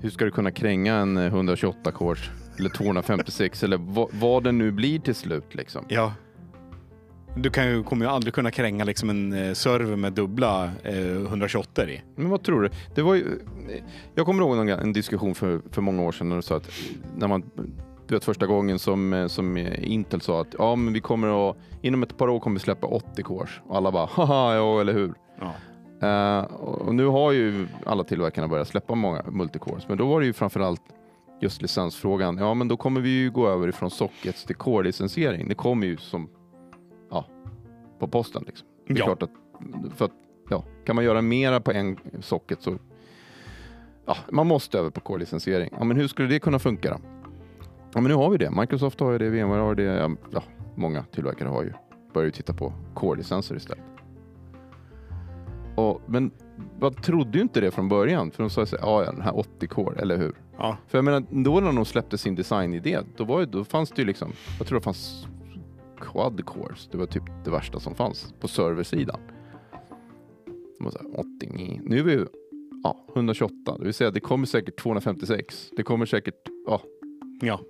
hur ska du kunna kränga en eh, 128 kors eller 256 eller vad, vad den nu blir till slut liksom? Ja. Du kan ju, kommer ju aldrig kunna kränga liksom en eh, server med dubbla eh, 128 i. Men vad tror du? Det var ju, jag kommer ihåg en, en diskussion för, för många år sedan när du sa att när man, du vet första gången som, eh, som Intel sa att ja, men vi kommer att, inom ett par år kommer vi släppa 80 cores och alla bara haha, ja eller hur? Ja. Uh, och nu har ju alla tillverkarna börjat släppa många multicores, men då var det ju framförallt just licensfrågan. Ja, men då kommer vi ju gå över ifrån sockets till core-licensiering. Det kommer ju som ja, på posten. Liksom. Det är Ja. klart att, för att ja, kan man göra mera på en socket så ja, man måste över på core-licensiering. Ja, men hur skulle det kunna funka då? Ja, men nu har vi det. Microsoft har ju det, VMware har det. Ja, många tillverkare har ju börjar ju titta på core-licenser istället. Och, men man trodde ju inte det från början, för de sa här, ja, ja, den här 80 core, eller hur? Ja. För jag menar, då när de släppte sin designidé, då, var ju, då fanns det ju liksom, jag tror det fanns quad cores, det var typ det värsta som fanns på serversidan. Så här, 89. Nu är vi ju ja, 128, det vill säga det kommer säkert 256. Det kommer säkert, ja, Ja.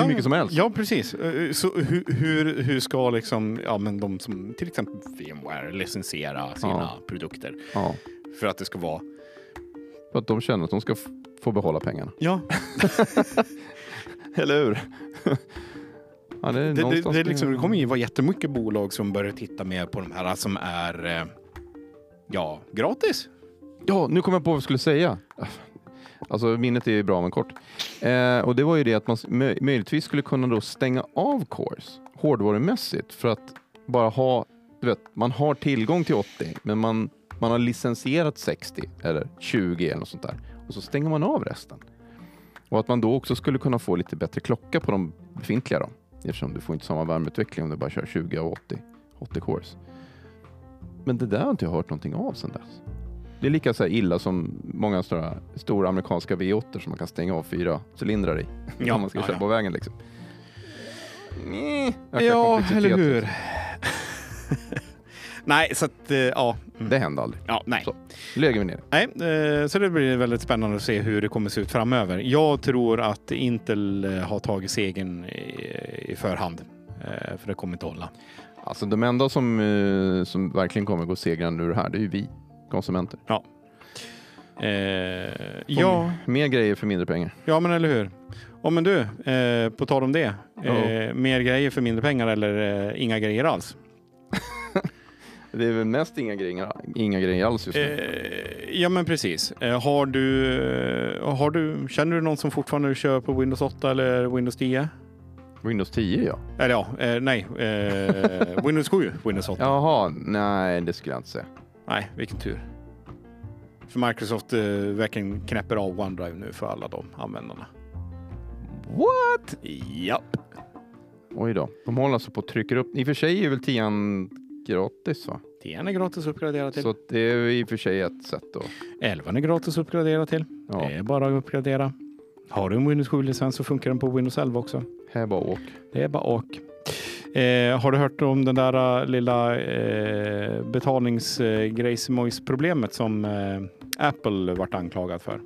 Hur mycket som helst. Ja, precis. Eh, Så hur, hur, hur ska liksom, ja, men de som till exempel VMware licensera sina Ja. produkter ja. för att det ska vara... För att de känner att de ska få behålla pengarna. Ja, Eller hur? ja, det, är det, det, det, liksom, det kommer ju... vara jättemycket bolag som börjar titta mer på de här som är eh, ja, gratis. Ja, nu kommer jag på vad jag skulle säga. Alltså minnet är ju bra men kort. Eh, och det var ju det att man möjligtvis skulle kunna då stänga av cores hårdvarumässigt för att bara ha, du vet, man har tillgång till 80 men man, man har licensierat 60 eller 20 eller något sånt där och så stänger man av resten. Och att man då också skulle kunna få lite bättre klocka på de befintliga då eftersom du får inte samma värmeutveckling om du bara kör 20 och 80, 80 cores. Men det där har inte jag hört någonting av sedan dess. Det är lika så här illa som många stora, stora amerikanska V8 som man kan stänga av fyra cylindrar i. Ja, om man ska ja, köra ja. på vägen liksom. Ökar Ja, eller hur? Nej, så att, eh, ja. Mm. Det hände aldrig. ja nej. Så. Lägger vi ner. Nej, eh, så det blir väldigt spännande att se hur det kommer se ut framöver. Jag tror att Intel eh, har tagit segern i, förhand. För det kommer inte hålla. Alltså de enda som, som verkligen kommer gå segrande ur det här, det är ju vi konsumenter. Eh, Får ja, Mer grejer för mindre pengar. ja, men eller hur. Ja, men du, eh, på tal om det. Ja. Eh, mer grejer för mindre pengar eller eh, inga grejer alls? Det är väl mest inga grejer, inga grejer alls just nu. Eh, ja, men precis. Eh, har, du, eh, har du, känner du någon som fortfarande kör på Windows 8 eller Windows 10? Windows 10 ja. Eller ja, eh, nej. Eh, Windows 7, Windows 8. Jaha, nej det skulle jag inte säga. Nej, vilken tur. För Microsoft eh, verkligen knäpper av OneDrive nu för alla de användarna. What? Japp. Oj då. De håller alltså på att trycka upp. I och för sig är väl 10 gratis va? 10 är gratis att uppgradera till. Så det är i och för sig ett sätt då. 11 är gratis att uppgradera till. Ja, Det är bara att uppgradera. Har du en Windows 7-licens så funkar den på Windows 11 också. här bara åk. Det är bara åk. Eh, har du hört om den där eh, lilla eh, betalningsgrejsmojs-problemet som eh, Apple vart anklagad för?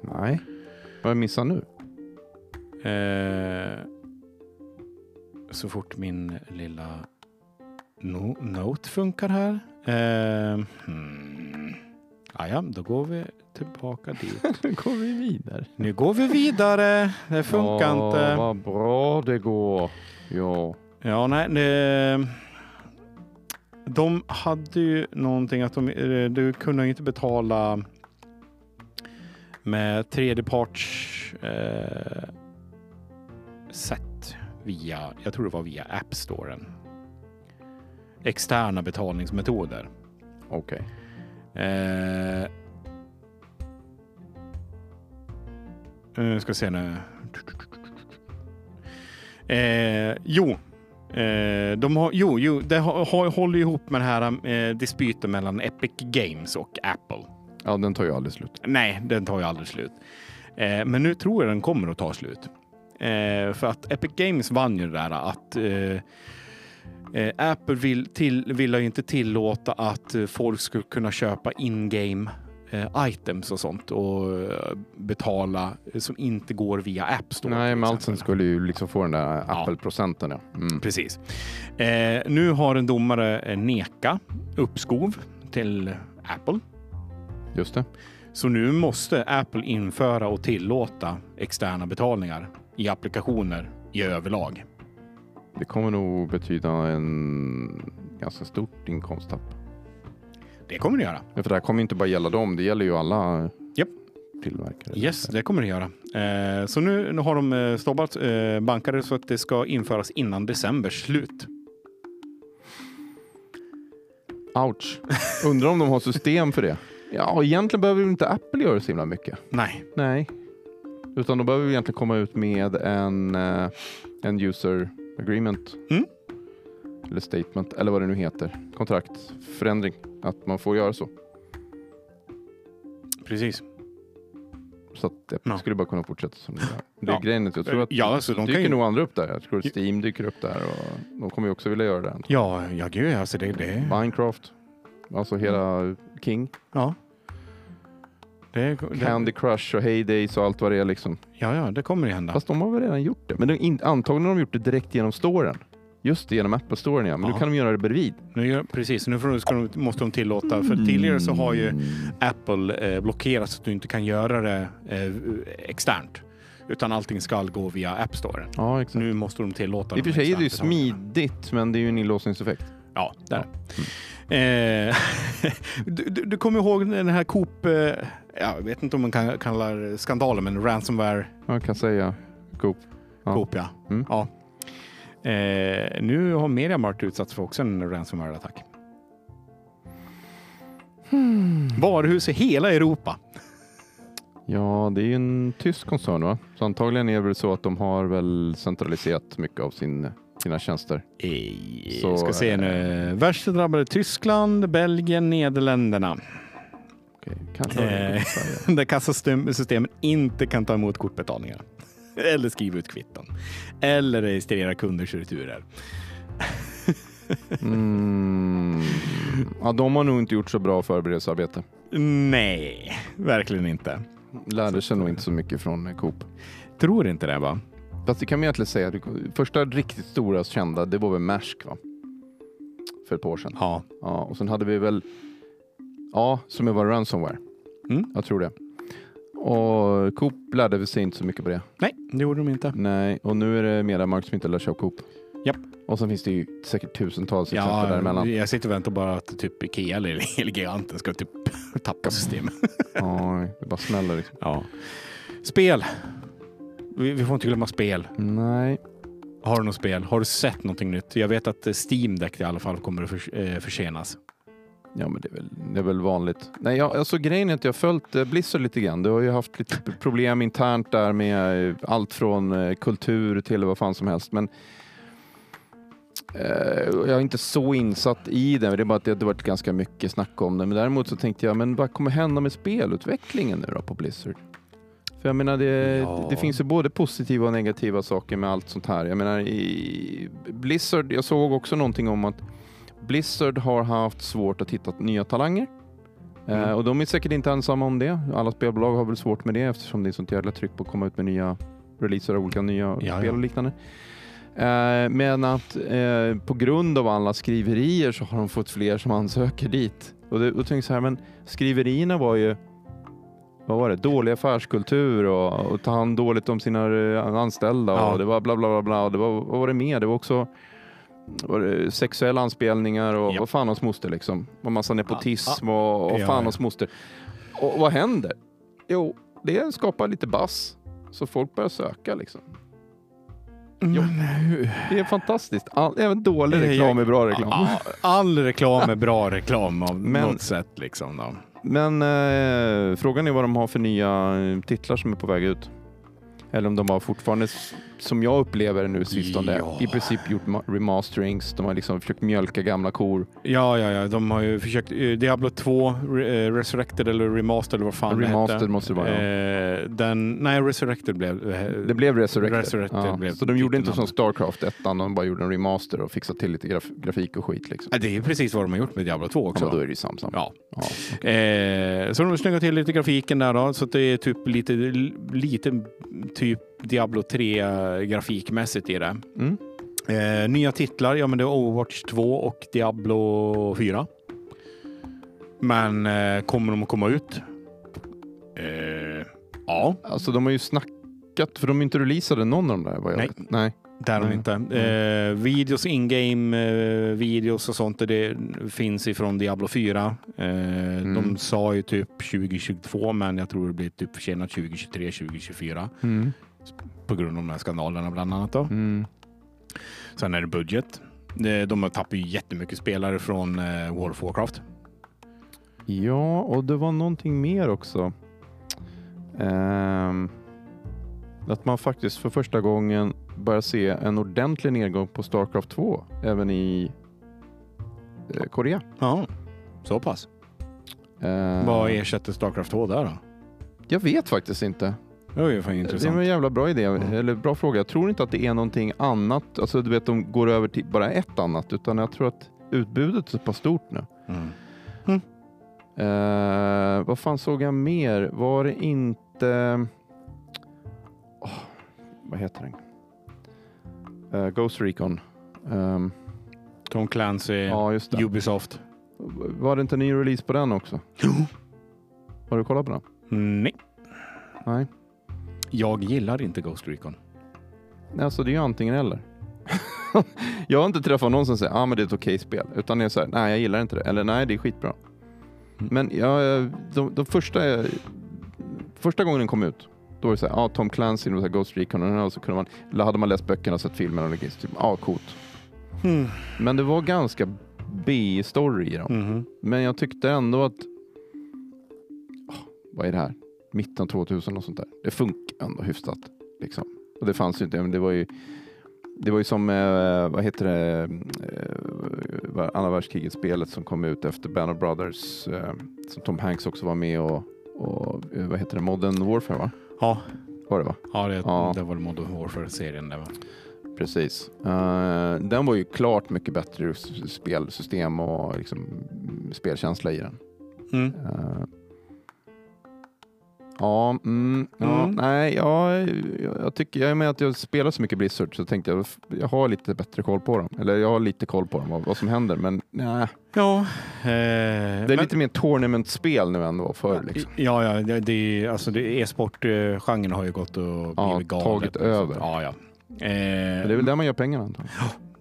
Nej. Vad jag missat nu? Eh, så fort min lilla no Note funkar här. Eh, hmm. Ah, ja, då går vi tillbaka dit. Nu går vi vidare. Nu går vi vidare. Det funkar ja, inte. Vad bra det går. Ja. Ja, nej. Det, de hade ju någonting att de, eh, du kunde inte betala med tredjeparts eh, sätt via, jag tror det var via App Storen. Externa betalningsmetoder. Okej. Eh, nu ska se nu. Eh, jo, eh, de har, jo, jo, det har, håller ihop med den här eh, dispyten mellan Epic Games och Apple. Ja, den tar ju aldrig slut. Nej, den tar ju aldrig slut. Eh, men nu tror jag den kommer att ta slut. Eh, för att Epic Games vann ju det där att eh, Apple vill, till, vill ju inte tillåta att folk skulle kunna köpa in-game items och sånt och eh, betala eh, som inte går via App Store. Nej, till men exempel. Altsen skulle ju liksom få den där Apple-procenten. Ja. Mm. Precis. Eh, nu har en domare eh, neka uppskov till Apple. Just det. Så nu måste Apple införa och tillåta externa betalningar i applikationer i överlag. Det kommer nog betyda en ganska stort inkomsttapp. Det kommer det göra. Ja, för det här kommer inte bara gälla dem, det gäller ju alla Japp. tillverkare. Yes, det kommer det göra. Eh, så nu, nu har de eh, stoppat eh, bankare så att det ska införas innan decembers slut. Ouch. Undrar om de har system för det. Ja, egentligen behöver inte Apple göra så himla mycket. Nej, Nej. Utan de behöver ju egentligen komma ut med en, eh, en user agreement. Mm. Eller statement, eller vad det nu heter. Kontraktförändring. Att man får göra så. precis. Så att det Ja. skulle bara kunna fortsätta som det är. Det är Ja. grejen. Jag tror att Ja, alltså, de dyker ju- nog andra upp där. Jag tror att Steam dyker upp där och de kommer ju också vilja göra det. Ja, ja gud, alltså det, det, Minecraft. Alltså hela King. ja. Det, det, Candy Crush och Heydays och allt vad det är liksom. ja, ja, det kommer det hända. Fast de har väl redan gjort det. Men de, antagligen har de gjort det direkt genom storen. Just det, genom Apple Storen ja. Men Ja. nu kan de göra det bredvid. Nu precis, nu de- ska de, måste de tillåta, för tidigare så har ju Apple eh, blockerat så att du inte kan göra det eh, externt. Utan allting ska gå via App Store. Ja, exakt. Nu måste de tillåta I och för sig är det ju smidigt, men det är ju en inlåsningseffekt. Ja, där. Eh, du, du, du kommer ihåg den här Coop, eh, jag vet inte om man kan kalla det skandalen, men ransomware Jag kan säga Coop. Ja. Coop ja. Mm. ja. Eh, nu har Mediamarkt utsatts för också en ransomware-attack. Hmm. Varuhus i hela Europa. Ja, det är ju en tysk koncern va? Så antagligen är det väl så att de har väl centraliserat mycket av sin, sina tjänster. Så, Så, ska se eh, nu. Värst drabbade Tyskland, Belgien, Nederländerna. Okej, kanske Eh. Där kassasystemen inte kan ta emot kortbetalningar. Eller skriva ut kvitton. Eller registrera kunders returer. Mm. Ja, de har nog inte gjort så bra förberedelsearbete. Nej, verkligen inte. Lärde sig nog inte så mycket från Coop. Tror inte det va? Fast det kan man egentligen säga. Första riktigt stora kända, det var väl Maersk va? För ett par år sedan. Ja. Ja, och sen hade vi väl, ja, som var ransomware. Mm. Jag tror det. Och Coop lärde vi sig inte så mycket på det. Nej, det gjorde de inte. Nej, och nu är det Mediamarkt som inte lär sig av Coop. Japp. Och sen finns det ju säkert tusentals exempel Ja, däremellan. jag sitter och väntar bara att typ Ikea eller Eleganten ska typ tappa systemet. Ja, det bara smäller liksom. Ja. Spel. Vi, vi får inte glömma spel. Nej, Har du något spel? Har du sett någonting nytt? Jag vet att Steam Deck i alla fall kommer att eh, försenas. Ja men det är väl, det är väl vanligt. Nej, jag, alltså grejen är att jag har följt eh, Blizzard lite grann. Du har ju haft lite problem internt där med eh, allt från eh, kultur till vad fan som helst. Men eh, jag är inte så insatt i det. Det är bara att det har varit ganska mycket snack om det. Men däremot så tänkte jag, men vad kommer hända med spelutvecklingen nu då på Blizzard? För jag menar, det, Ja. det finns ju både positiva och negativa saker med allt sånt här. Jag menar, i Blizzard, jag såg också någonting om att Blizzard har haft svårt att hitta nya talanger. Mm. Eh, och de är säkert inte ensamma om det. Alla spelbolag har väl svårt med det eftersom det är sånt jävla tryck på att komma ut med nya releaser av olika nya Ja, spel och liknande. Eh, men att eh, på grund av alla skriverier så har de fått fler som ansöker dit. Och och tänkte jag så här, men skriverierna var ju vad var det? Dålig affärskultur och, och ta hand dåligt om sina eh, anställda Ja. och det var bla bla bla bla. Och det var, vad var det mer? Det var också det sexuella anspelningar och Ja. vad fan hans moster liksom. Och massa nepotism och, och Ja, fan ja. hans moster. Och vad händer? Jo, det skapar lite bass. Så folk börjar söka liksom. Jo. Det är fantastiskt. All, även dålig reklam är bra reklam. Ja, All reklam är bra reklam av Men- något sätt. Liksom, då. Men eh, frågan är vad de har för nya titlar som är på väg ut. Eller om de har fortfarande, som jag upplever det nu sistone, Ja. i princip gjort ma- remasterings. De har liksom försökt mjölka gamla kor. Ja, ja, ja. De har ju försökt. eh, Diablo 2, re, eh, Resurrected eller Remastered eller vad fan det Remastered hette. måste det vara, ja. Eh, den, nej, Resurrected blev... eh, Det blev Resurrected. Resurrected ja. blev så de gjorde inte som Starcraft 1, de bara gjorde en remaster och fixade till lite graf grafik och skit. Liksom. Det är ju precis vad de har gjort med Diablo 2 också. Ja, då är det ju Samsung. Ja. Ja. Eh, så de snyggat till lite grafiken där då, så att det är typ lite, lite typ Diablo 3 grafikmässigt i det. Mm. Eh, nya titlar, ja men det är Overwatch 2 och Diablo 4. Men eh, kommer de att komma ut? Eh, ja, Alltså de har ju snackat, för de är inte releasade någon av de där vad jag Nej. vet. Nej. där är de Mm. inte. Eh, videos, in-game eh, videos och sånt, det finns ifrån Diablo 4. Eh, Mm. De sa ju typ 2022, men jag tror det blir typ försenat 2023, 2024 Mm. På grund av de här skandalerna bland annat. Då. Mm. Sen är det budget. De, tappat ju jättemycket spelare från eh, World of Warcraft. Ja, och det var någonting mer också. Ehm, att man faktiskt för första gången börjar se en ordentlig nedgång på Starcraft 2 även i eh, Korea. Ja, så pass. Ehm, Vad ersätter Starcraft 2 där då? Jag vet faktiskt inte. Det var ju fan Det är intressant. en jävla bra idé, Mm. eller bra fråga. Jag tror inte att det är någonting annat, alltså du vet de går över till bara ett annat, utan jag tror att utbudet är så pass stort nu. Mm. Eh, vad fan såg jag mer? Var det inte... Åh, vad heter den? Eh, Ghost Recon. Ehm, Tom Clancy, ja. Ubisoft. Var det inte en ny release på den också? Har du kollat på den? Nej, Nej. Jag gillar inte Ghost Recon. Alltså det är ju antingen eller. jag har inte träffat någon som säger ah, men det är ett okej spel. Utan det är så här, nej jag gillar inte det. Eller nej det är skitbra. Mm. Men ja, de, de första, första gången den kom ut, då var det så här, ah, Tom Clancy och så här Ghost Recon och så kunde man, eller hade man läst böckerna och sett filmerna och liksom, typ, ah, coolt. Mm. Men det var ganska B-story i dem. Mhm. Men jag tyckte ändå att, ah, vad är det här? Mitten av 2000 och sånt där. Det funkar ändå hyfsat. Liksom. Och det fanns ju inte, men det var ju det var ju som, eh, vad heter det, eh, andra världskriget-spelet som kom ut efter Band of Brothers, eh, som Tom Hanks också var med och, och eh, vad heter det, Modern Warfare va? Ja, Var det va? ja, det, Ja. det var det Modern Warfare-serien. där, va? Precis. Eh, den var ju klart mycket bättre spelsystem och liksom, spelkänsla i den. Mm. Eh, Ja, mm, ja Mm. nej, ja, jag, jag tycker, jag med att jag spelar så mycket Blizzard så tänkte jag, jag har lite bättre koll på dem. Eller jag har lite koll på dem, vad, vad som händer, men nej. Ja, eh, Det är men- lite mer tournament-spel nu än det var förr. Liksom. Ja, ja, det, det, är- alltså e-sport-genren har ju gått och blivit Ja, galet. tagit över. Ja, ja. Eh, Men det är väl där man gör pengarna antagligen.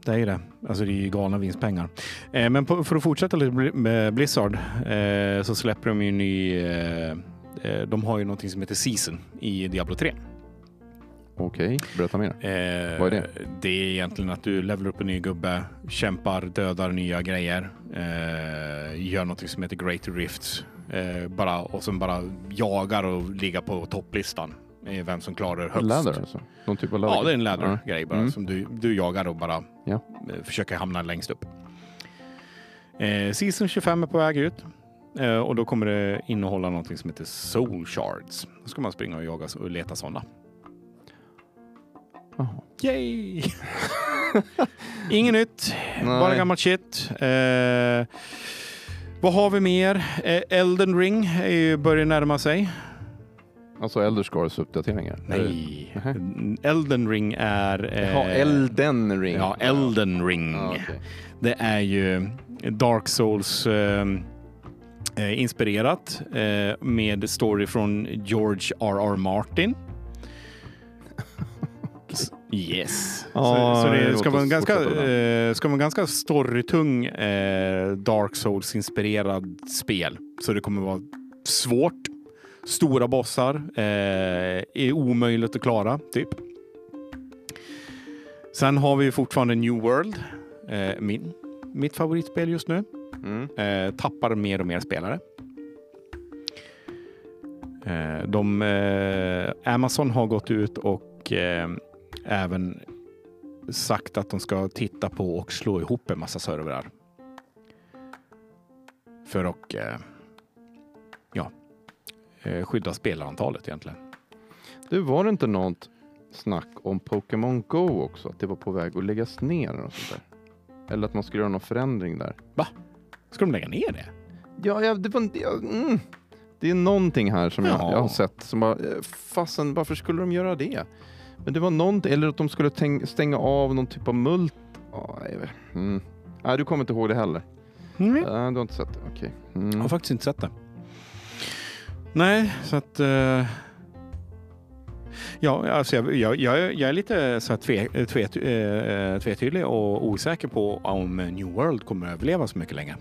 Det är det. Alltså det är ju galna vinstpengar. Eh, men på, för att fortsätta lite med Blizzard eh, så släpper de ju en ny... Eh, de har ju någonting som heter Season i Diablo 3. Okej, berätta mer. Eh, Vad är det? Det är egentligen att du levelar upp en ny gubbe, kämpar, dödar nya grejer, eh, gör någonting som heter Great Rifts eh, bara, och sen bara jagar och ligga på topplistan. Eh, vem som klarar högst. Läder alltså? Någon typ av läder? Ja, det är en lädergrej bara Mm. som du, du jagar och bara Ja. eh, försöker hamna längst upp. Eh, Season 25 är på väg ut eh, och då kommer det innehålla någonting som heter Soul Shards. Då ska man springa och jaga och leta sådana. Jaha. Yay! Inget nytt, Nej. bara gammalt shit. Eh, vad har vi mer? Eh, Elden Ring är ju, börjar närma sig. Alltså Elder Scrolls uppdateringar? Nej, Nähä. Elden Ring är... eh, Jaha, Elden Ring. Ja, Elden Ring. Ja, okej. Det är ju Dark Souls eh, eh, inspirerat eh, med story från George R.R. Martin. Yes. Ja, så, så det ska vara en ganska, eh, ska vara en ganska storytung eh, Dark Souls-inspirerad spel. Så det kommer vara svårt. Stora bossar. Eh, är omöjligt att klara, typ. Sen har vi fortfarande New World. Eh, min, mitt favoritspel just nu. Mm. Eh, tappar mer och mer spelare. Eh, de, eh, Amazon har gått ut och eh, även sagt att de ska titta på och slå ihop en massa servrar. För att eh, ja, eh, skydda spelarantalet egentligen. Du, var det inte något snack om Pokémon Go också? Att det var på väg att läggas ner och sånt där? Eller att man skulle göra någon förändring där? Ska de lägga ner det? Ja, ja det var... Ja, mm. Det är någonting här som jag, Ja. jag har sett som bara, eh, fasen, varför skulle de göra det? Men det var någonting, eller att de skulle tänk, stänga av någon typ av mult. Jag vet. Mm. Nej, du kommer inte ihåg det heller. Mm. Nej, du har inte sett det? Okej. Jag Mm. har faktiskt inte sett det. Nej, så att... Eh, ja, alltså jag, jag, jag, är- jag är lite så tve, tve, tvetydig och osäker på om New World kommer att överleva så mycket länge.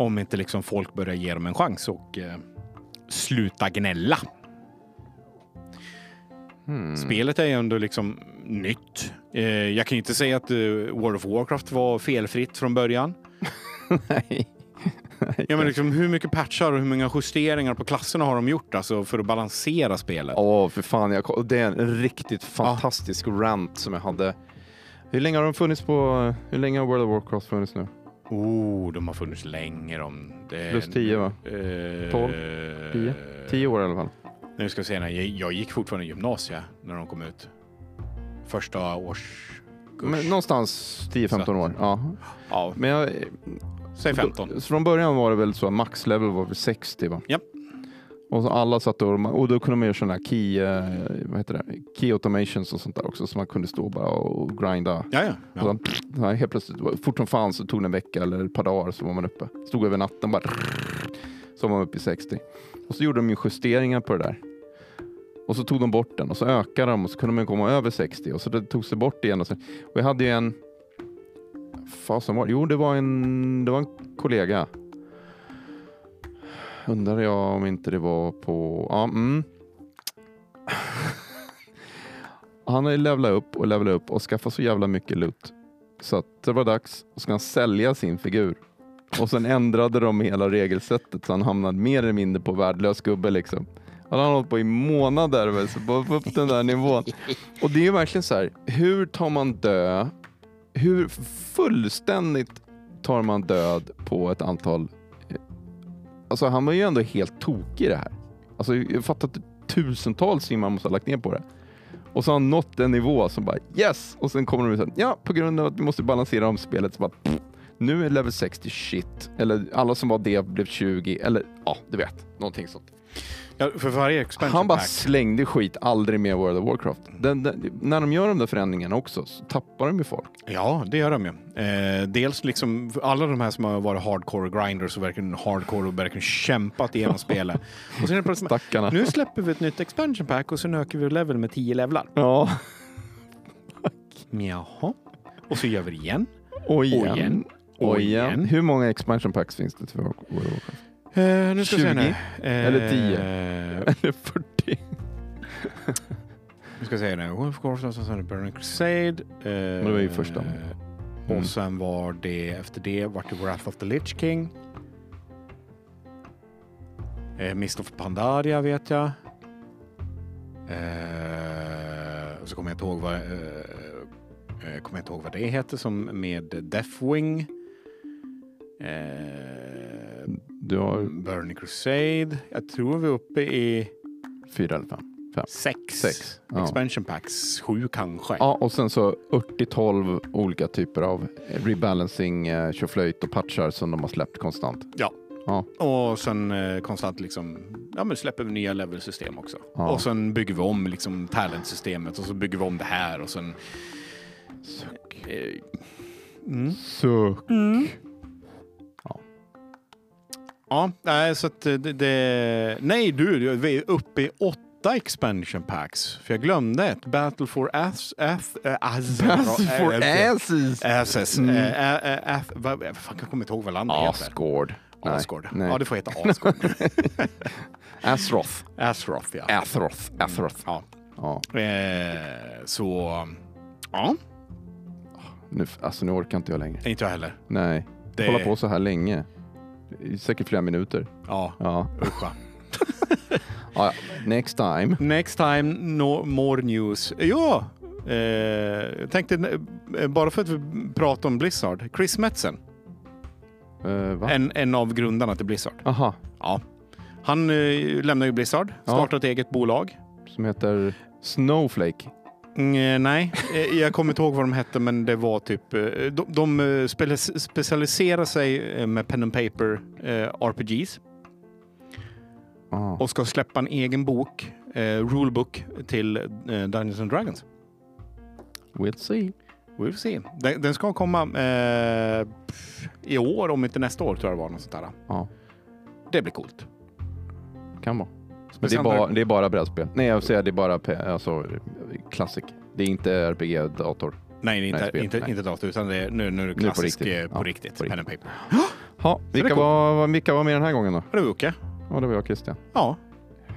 Om inte liksom folk börjar ge dem en chans och eh, sluta gnälla. Hmm. Spelet är ju ändå liksom nytt. Eh, jag kan ju inte säga att eh, World of Warcraft var felfritt från början. Nej. Ja, men liksom, hur mycket patchar och hur många justeringar på klasserna har de gjort alltså, för att balansera spelet? Åh, för fan. Jag, det är en riktigt fantastisk rant som jag hade. Hur länge har de funnits på... Hur länge har World of Warcraft funnits nu? Oh, de har funnits länge. De. Plus 10 va? Eh, 12, 10? 10 år i alla fall. Nu ska vi se, jag, jag gick fortfarande i gymnasiet när de kom ut. Första års... Men någonstans 10-15 år. Ja. Ja, Men jag, säg 15. Så från början var det väl så att max level var väl 60 va? Japp. Och så alla satt och, och då kunde man göra sådana här key, eh, vad heter det? key automations och sånt där också så man kunde stå bara och grinda. Ja, ja. Och ja. ja, helt plötsligt, fort som fan så tog det en vecka eller ett par dagar så var man uppe. Stod över natten bara så var man uppe i 60. Och så gjorde de ju justeringar på det där. Och så tog de bort den och så ökade de och så kunde man komma över 60 och så det togs det bort igen. Och, så, och jag hade ju en, fasen var? Jo, det var en, det var en kollega. Undrar jag om inte det var på, ja, mm. Han har ju levlat upp och levlat upp och skaffat så jävla mycket loot. Så att det var dags och ska han sälja sin figur. Och sen ändrade de hela regelsättet så han hamnade mer eller mindre på värdelös gubbe liksom. Han har hållit på i månader väl, så bara få upp den där nivån. Och det är ju verkligen så här, hur tar man död? Hur fullständigt tar man död på ett antal... Alltså han var ju ändå helt tokig i det här. Alltså jag fattar att tusentals timmar måste ha lagt ner på det. Och så har han nått en nivå som bara yes! Och sen kommer de ut så ja på grund av att vi måste balansera om spelet så bara pff, nu är level 60 shit. Eller alla som var det blev 20. Eller ja, du vet. Någonting sånt ja, för varje expansion Han bara pack. slängde skit, aldrig mer World of Warcraft. Den, den, när de gör de där förändringarna också så tappar de ju folk. Ja, det gör de ju. Eh, dels liksom alla de här som har varit hardcore grinders och verkligen hardcore och verkligen kämpat igenom spelet. Och sen är det plötsligt, Stackarna. nu släpper vi ett nytt expansion pack och sen ökar vi level med 10 levlar. Ja, Jaha. Och så gör vi det igen. och igen. Och igen. Och igen. Hur många expansion packs finns det till World of Warcraft? Eh, nu ska vi se 20? nu. Eh, Eller 10? Eh, Eller 40? nu ska vi se nu. Wolf sen Burning Crusade. Eh, det var ju första. Mm. Och sen var det efter det vart det Wrath of the Lich King. Eh, Mist of Pandaria vet jag. Eh, och så kommer jag inte ihåg vad, eh, eh, kommer jag inte ihåg vad det heter som med Deathwing. Eh, Du har Burning Crusade. Jag tror vi är uppe i fyra eller fem? sex, Sex. Ja. expansion packs. Sju kanske. Ja, och sen så 40-12 olika typer av rebalancing, eh, tjoflöjt och patchar som de har släppt konstant. Ja. Ja. Och sen eh, konstant liksom, ja men släpper vi nya levelsystem också. Ja. Och sen bygger vi om liksom talentsystemet och så bygger vi om det här och sen... Suck. Mm. Suck. Ja, nej så att det, det... Nej du, vi är uppe i åtta expansion packs. För jag glömde ett. Battle for Ass... Ath, äh, Ass, Battle for äh, asses! Asses. Mm. Ath, vad, fan, jag kommer inte ihåg vad landet heter. Asgård. Asgård. Ja, det får heta Asgård. Asroth. Asroth, ja. Athroth. Athroth. ja. Ja. Eh, så... Ja, Nu, alltså nu orkar inte jag längre. inte jag heller. Nej. Det- Hålla på så här länge. Säkert flera minuter. Ja, Ja. uscha. ja, next time. Next time, no more news. Ja, eh, jag tänkte eh, bara för att vi pratar om Blizzard. Chris Metzen, va? en, en av grundarna till Blizzard. Aha, Ja. Han eh, lämnar ju Blizzard, Ja. startar ett eget bolag. som heter Snowflake. Mm, eh, nej, eh, jag kommer inte ihåg vad de hette, men det var typ... eh, De, de specialiserar sig med pen and paper eh, RPGs Ah. och ska släppa en egen bok, eh, rulebook, till eh, Dungeons and Dragons. We'll see. We'll see. Den, den ska komma eh, i år, om inte nästa år, tror jag det var. Något sånt där. Ja, Det blir coolt. kan vara. Det är, bara, det är bara brädspel. Nej, jag säger det är bara alltså, classic. Det är inte RPG-dator. Nej, inte, Nej, spel, inte, nej. inte dator, utan det är, nu, nu är det på klassisk riktigt. eh, på Ja, riktigt. på Pen and paper. Ja, är vilka, coolt. var, vilka var med den här gången då? Det var Jocke. Ja, det var jag Christian. Ja.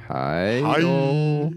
Hej Hej. då!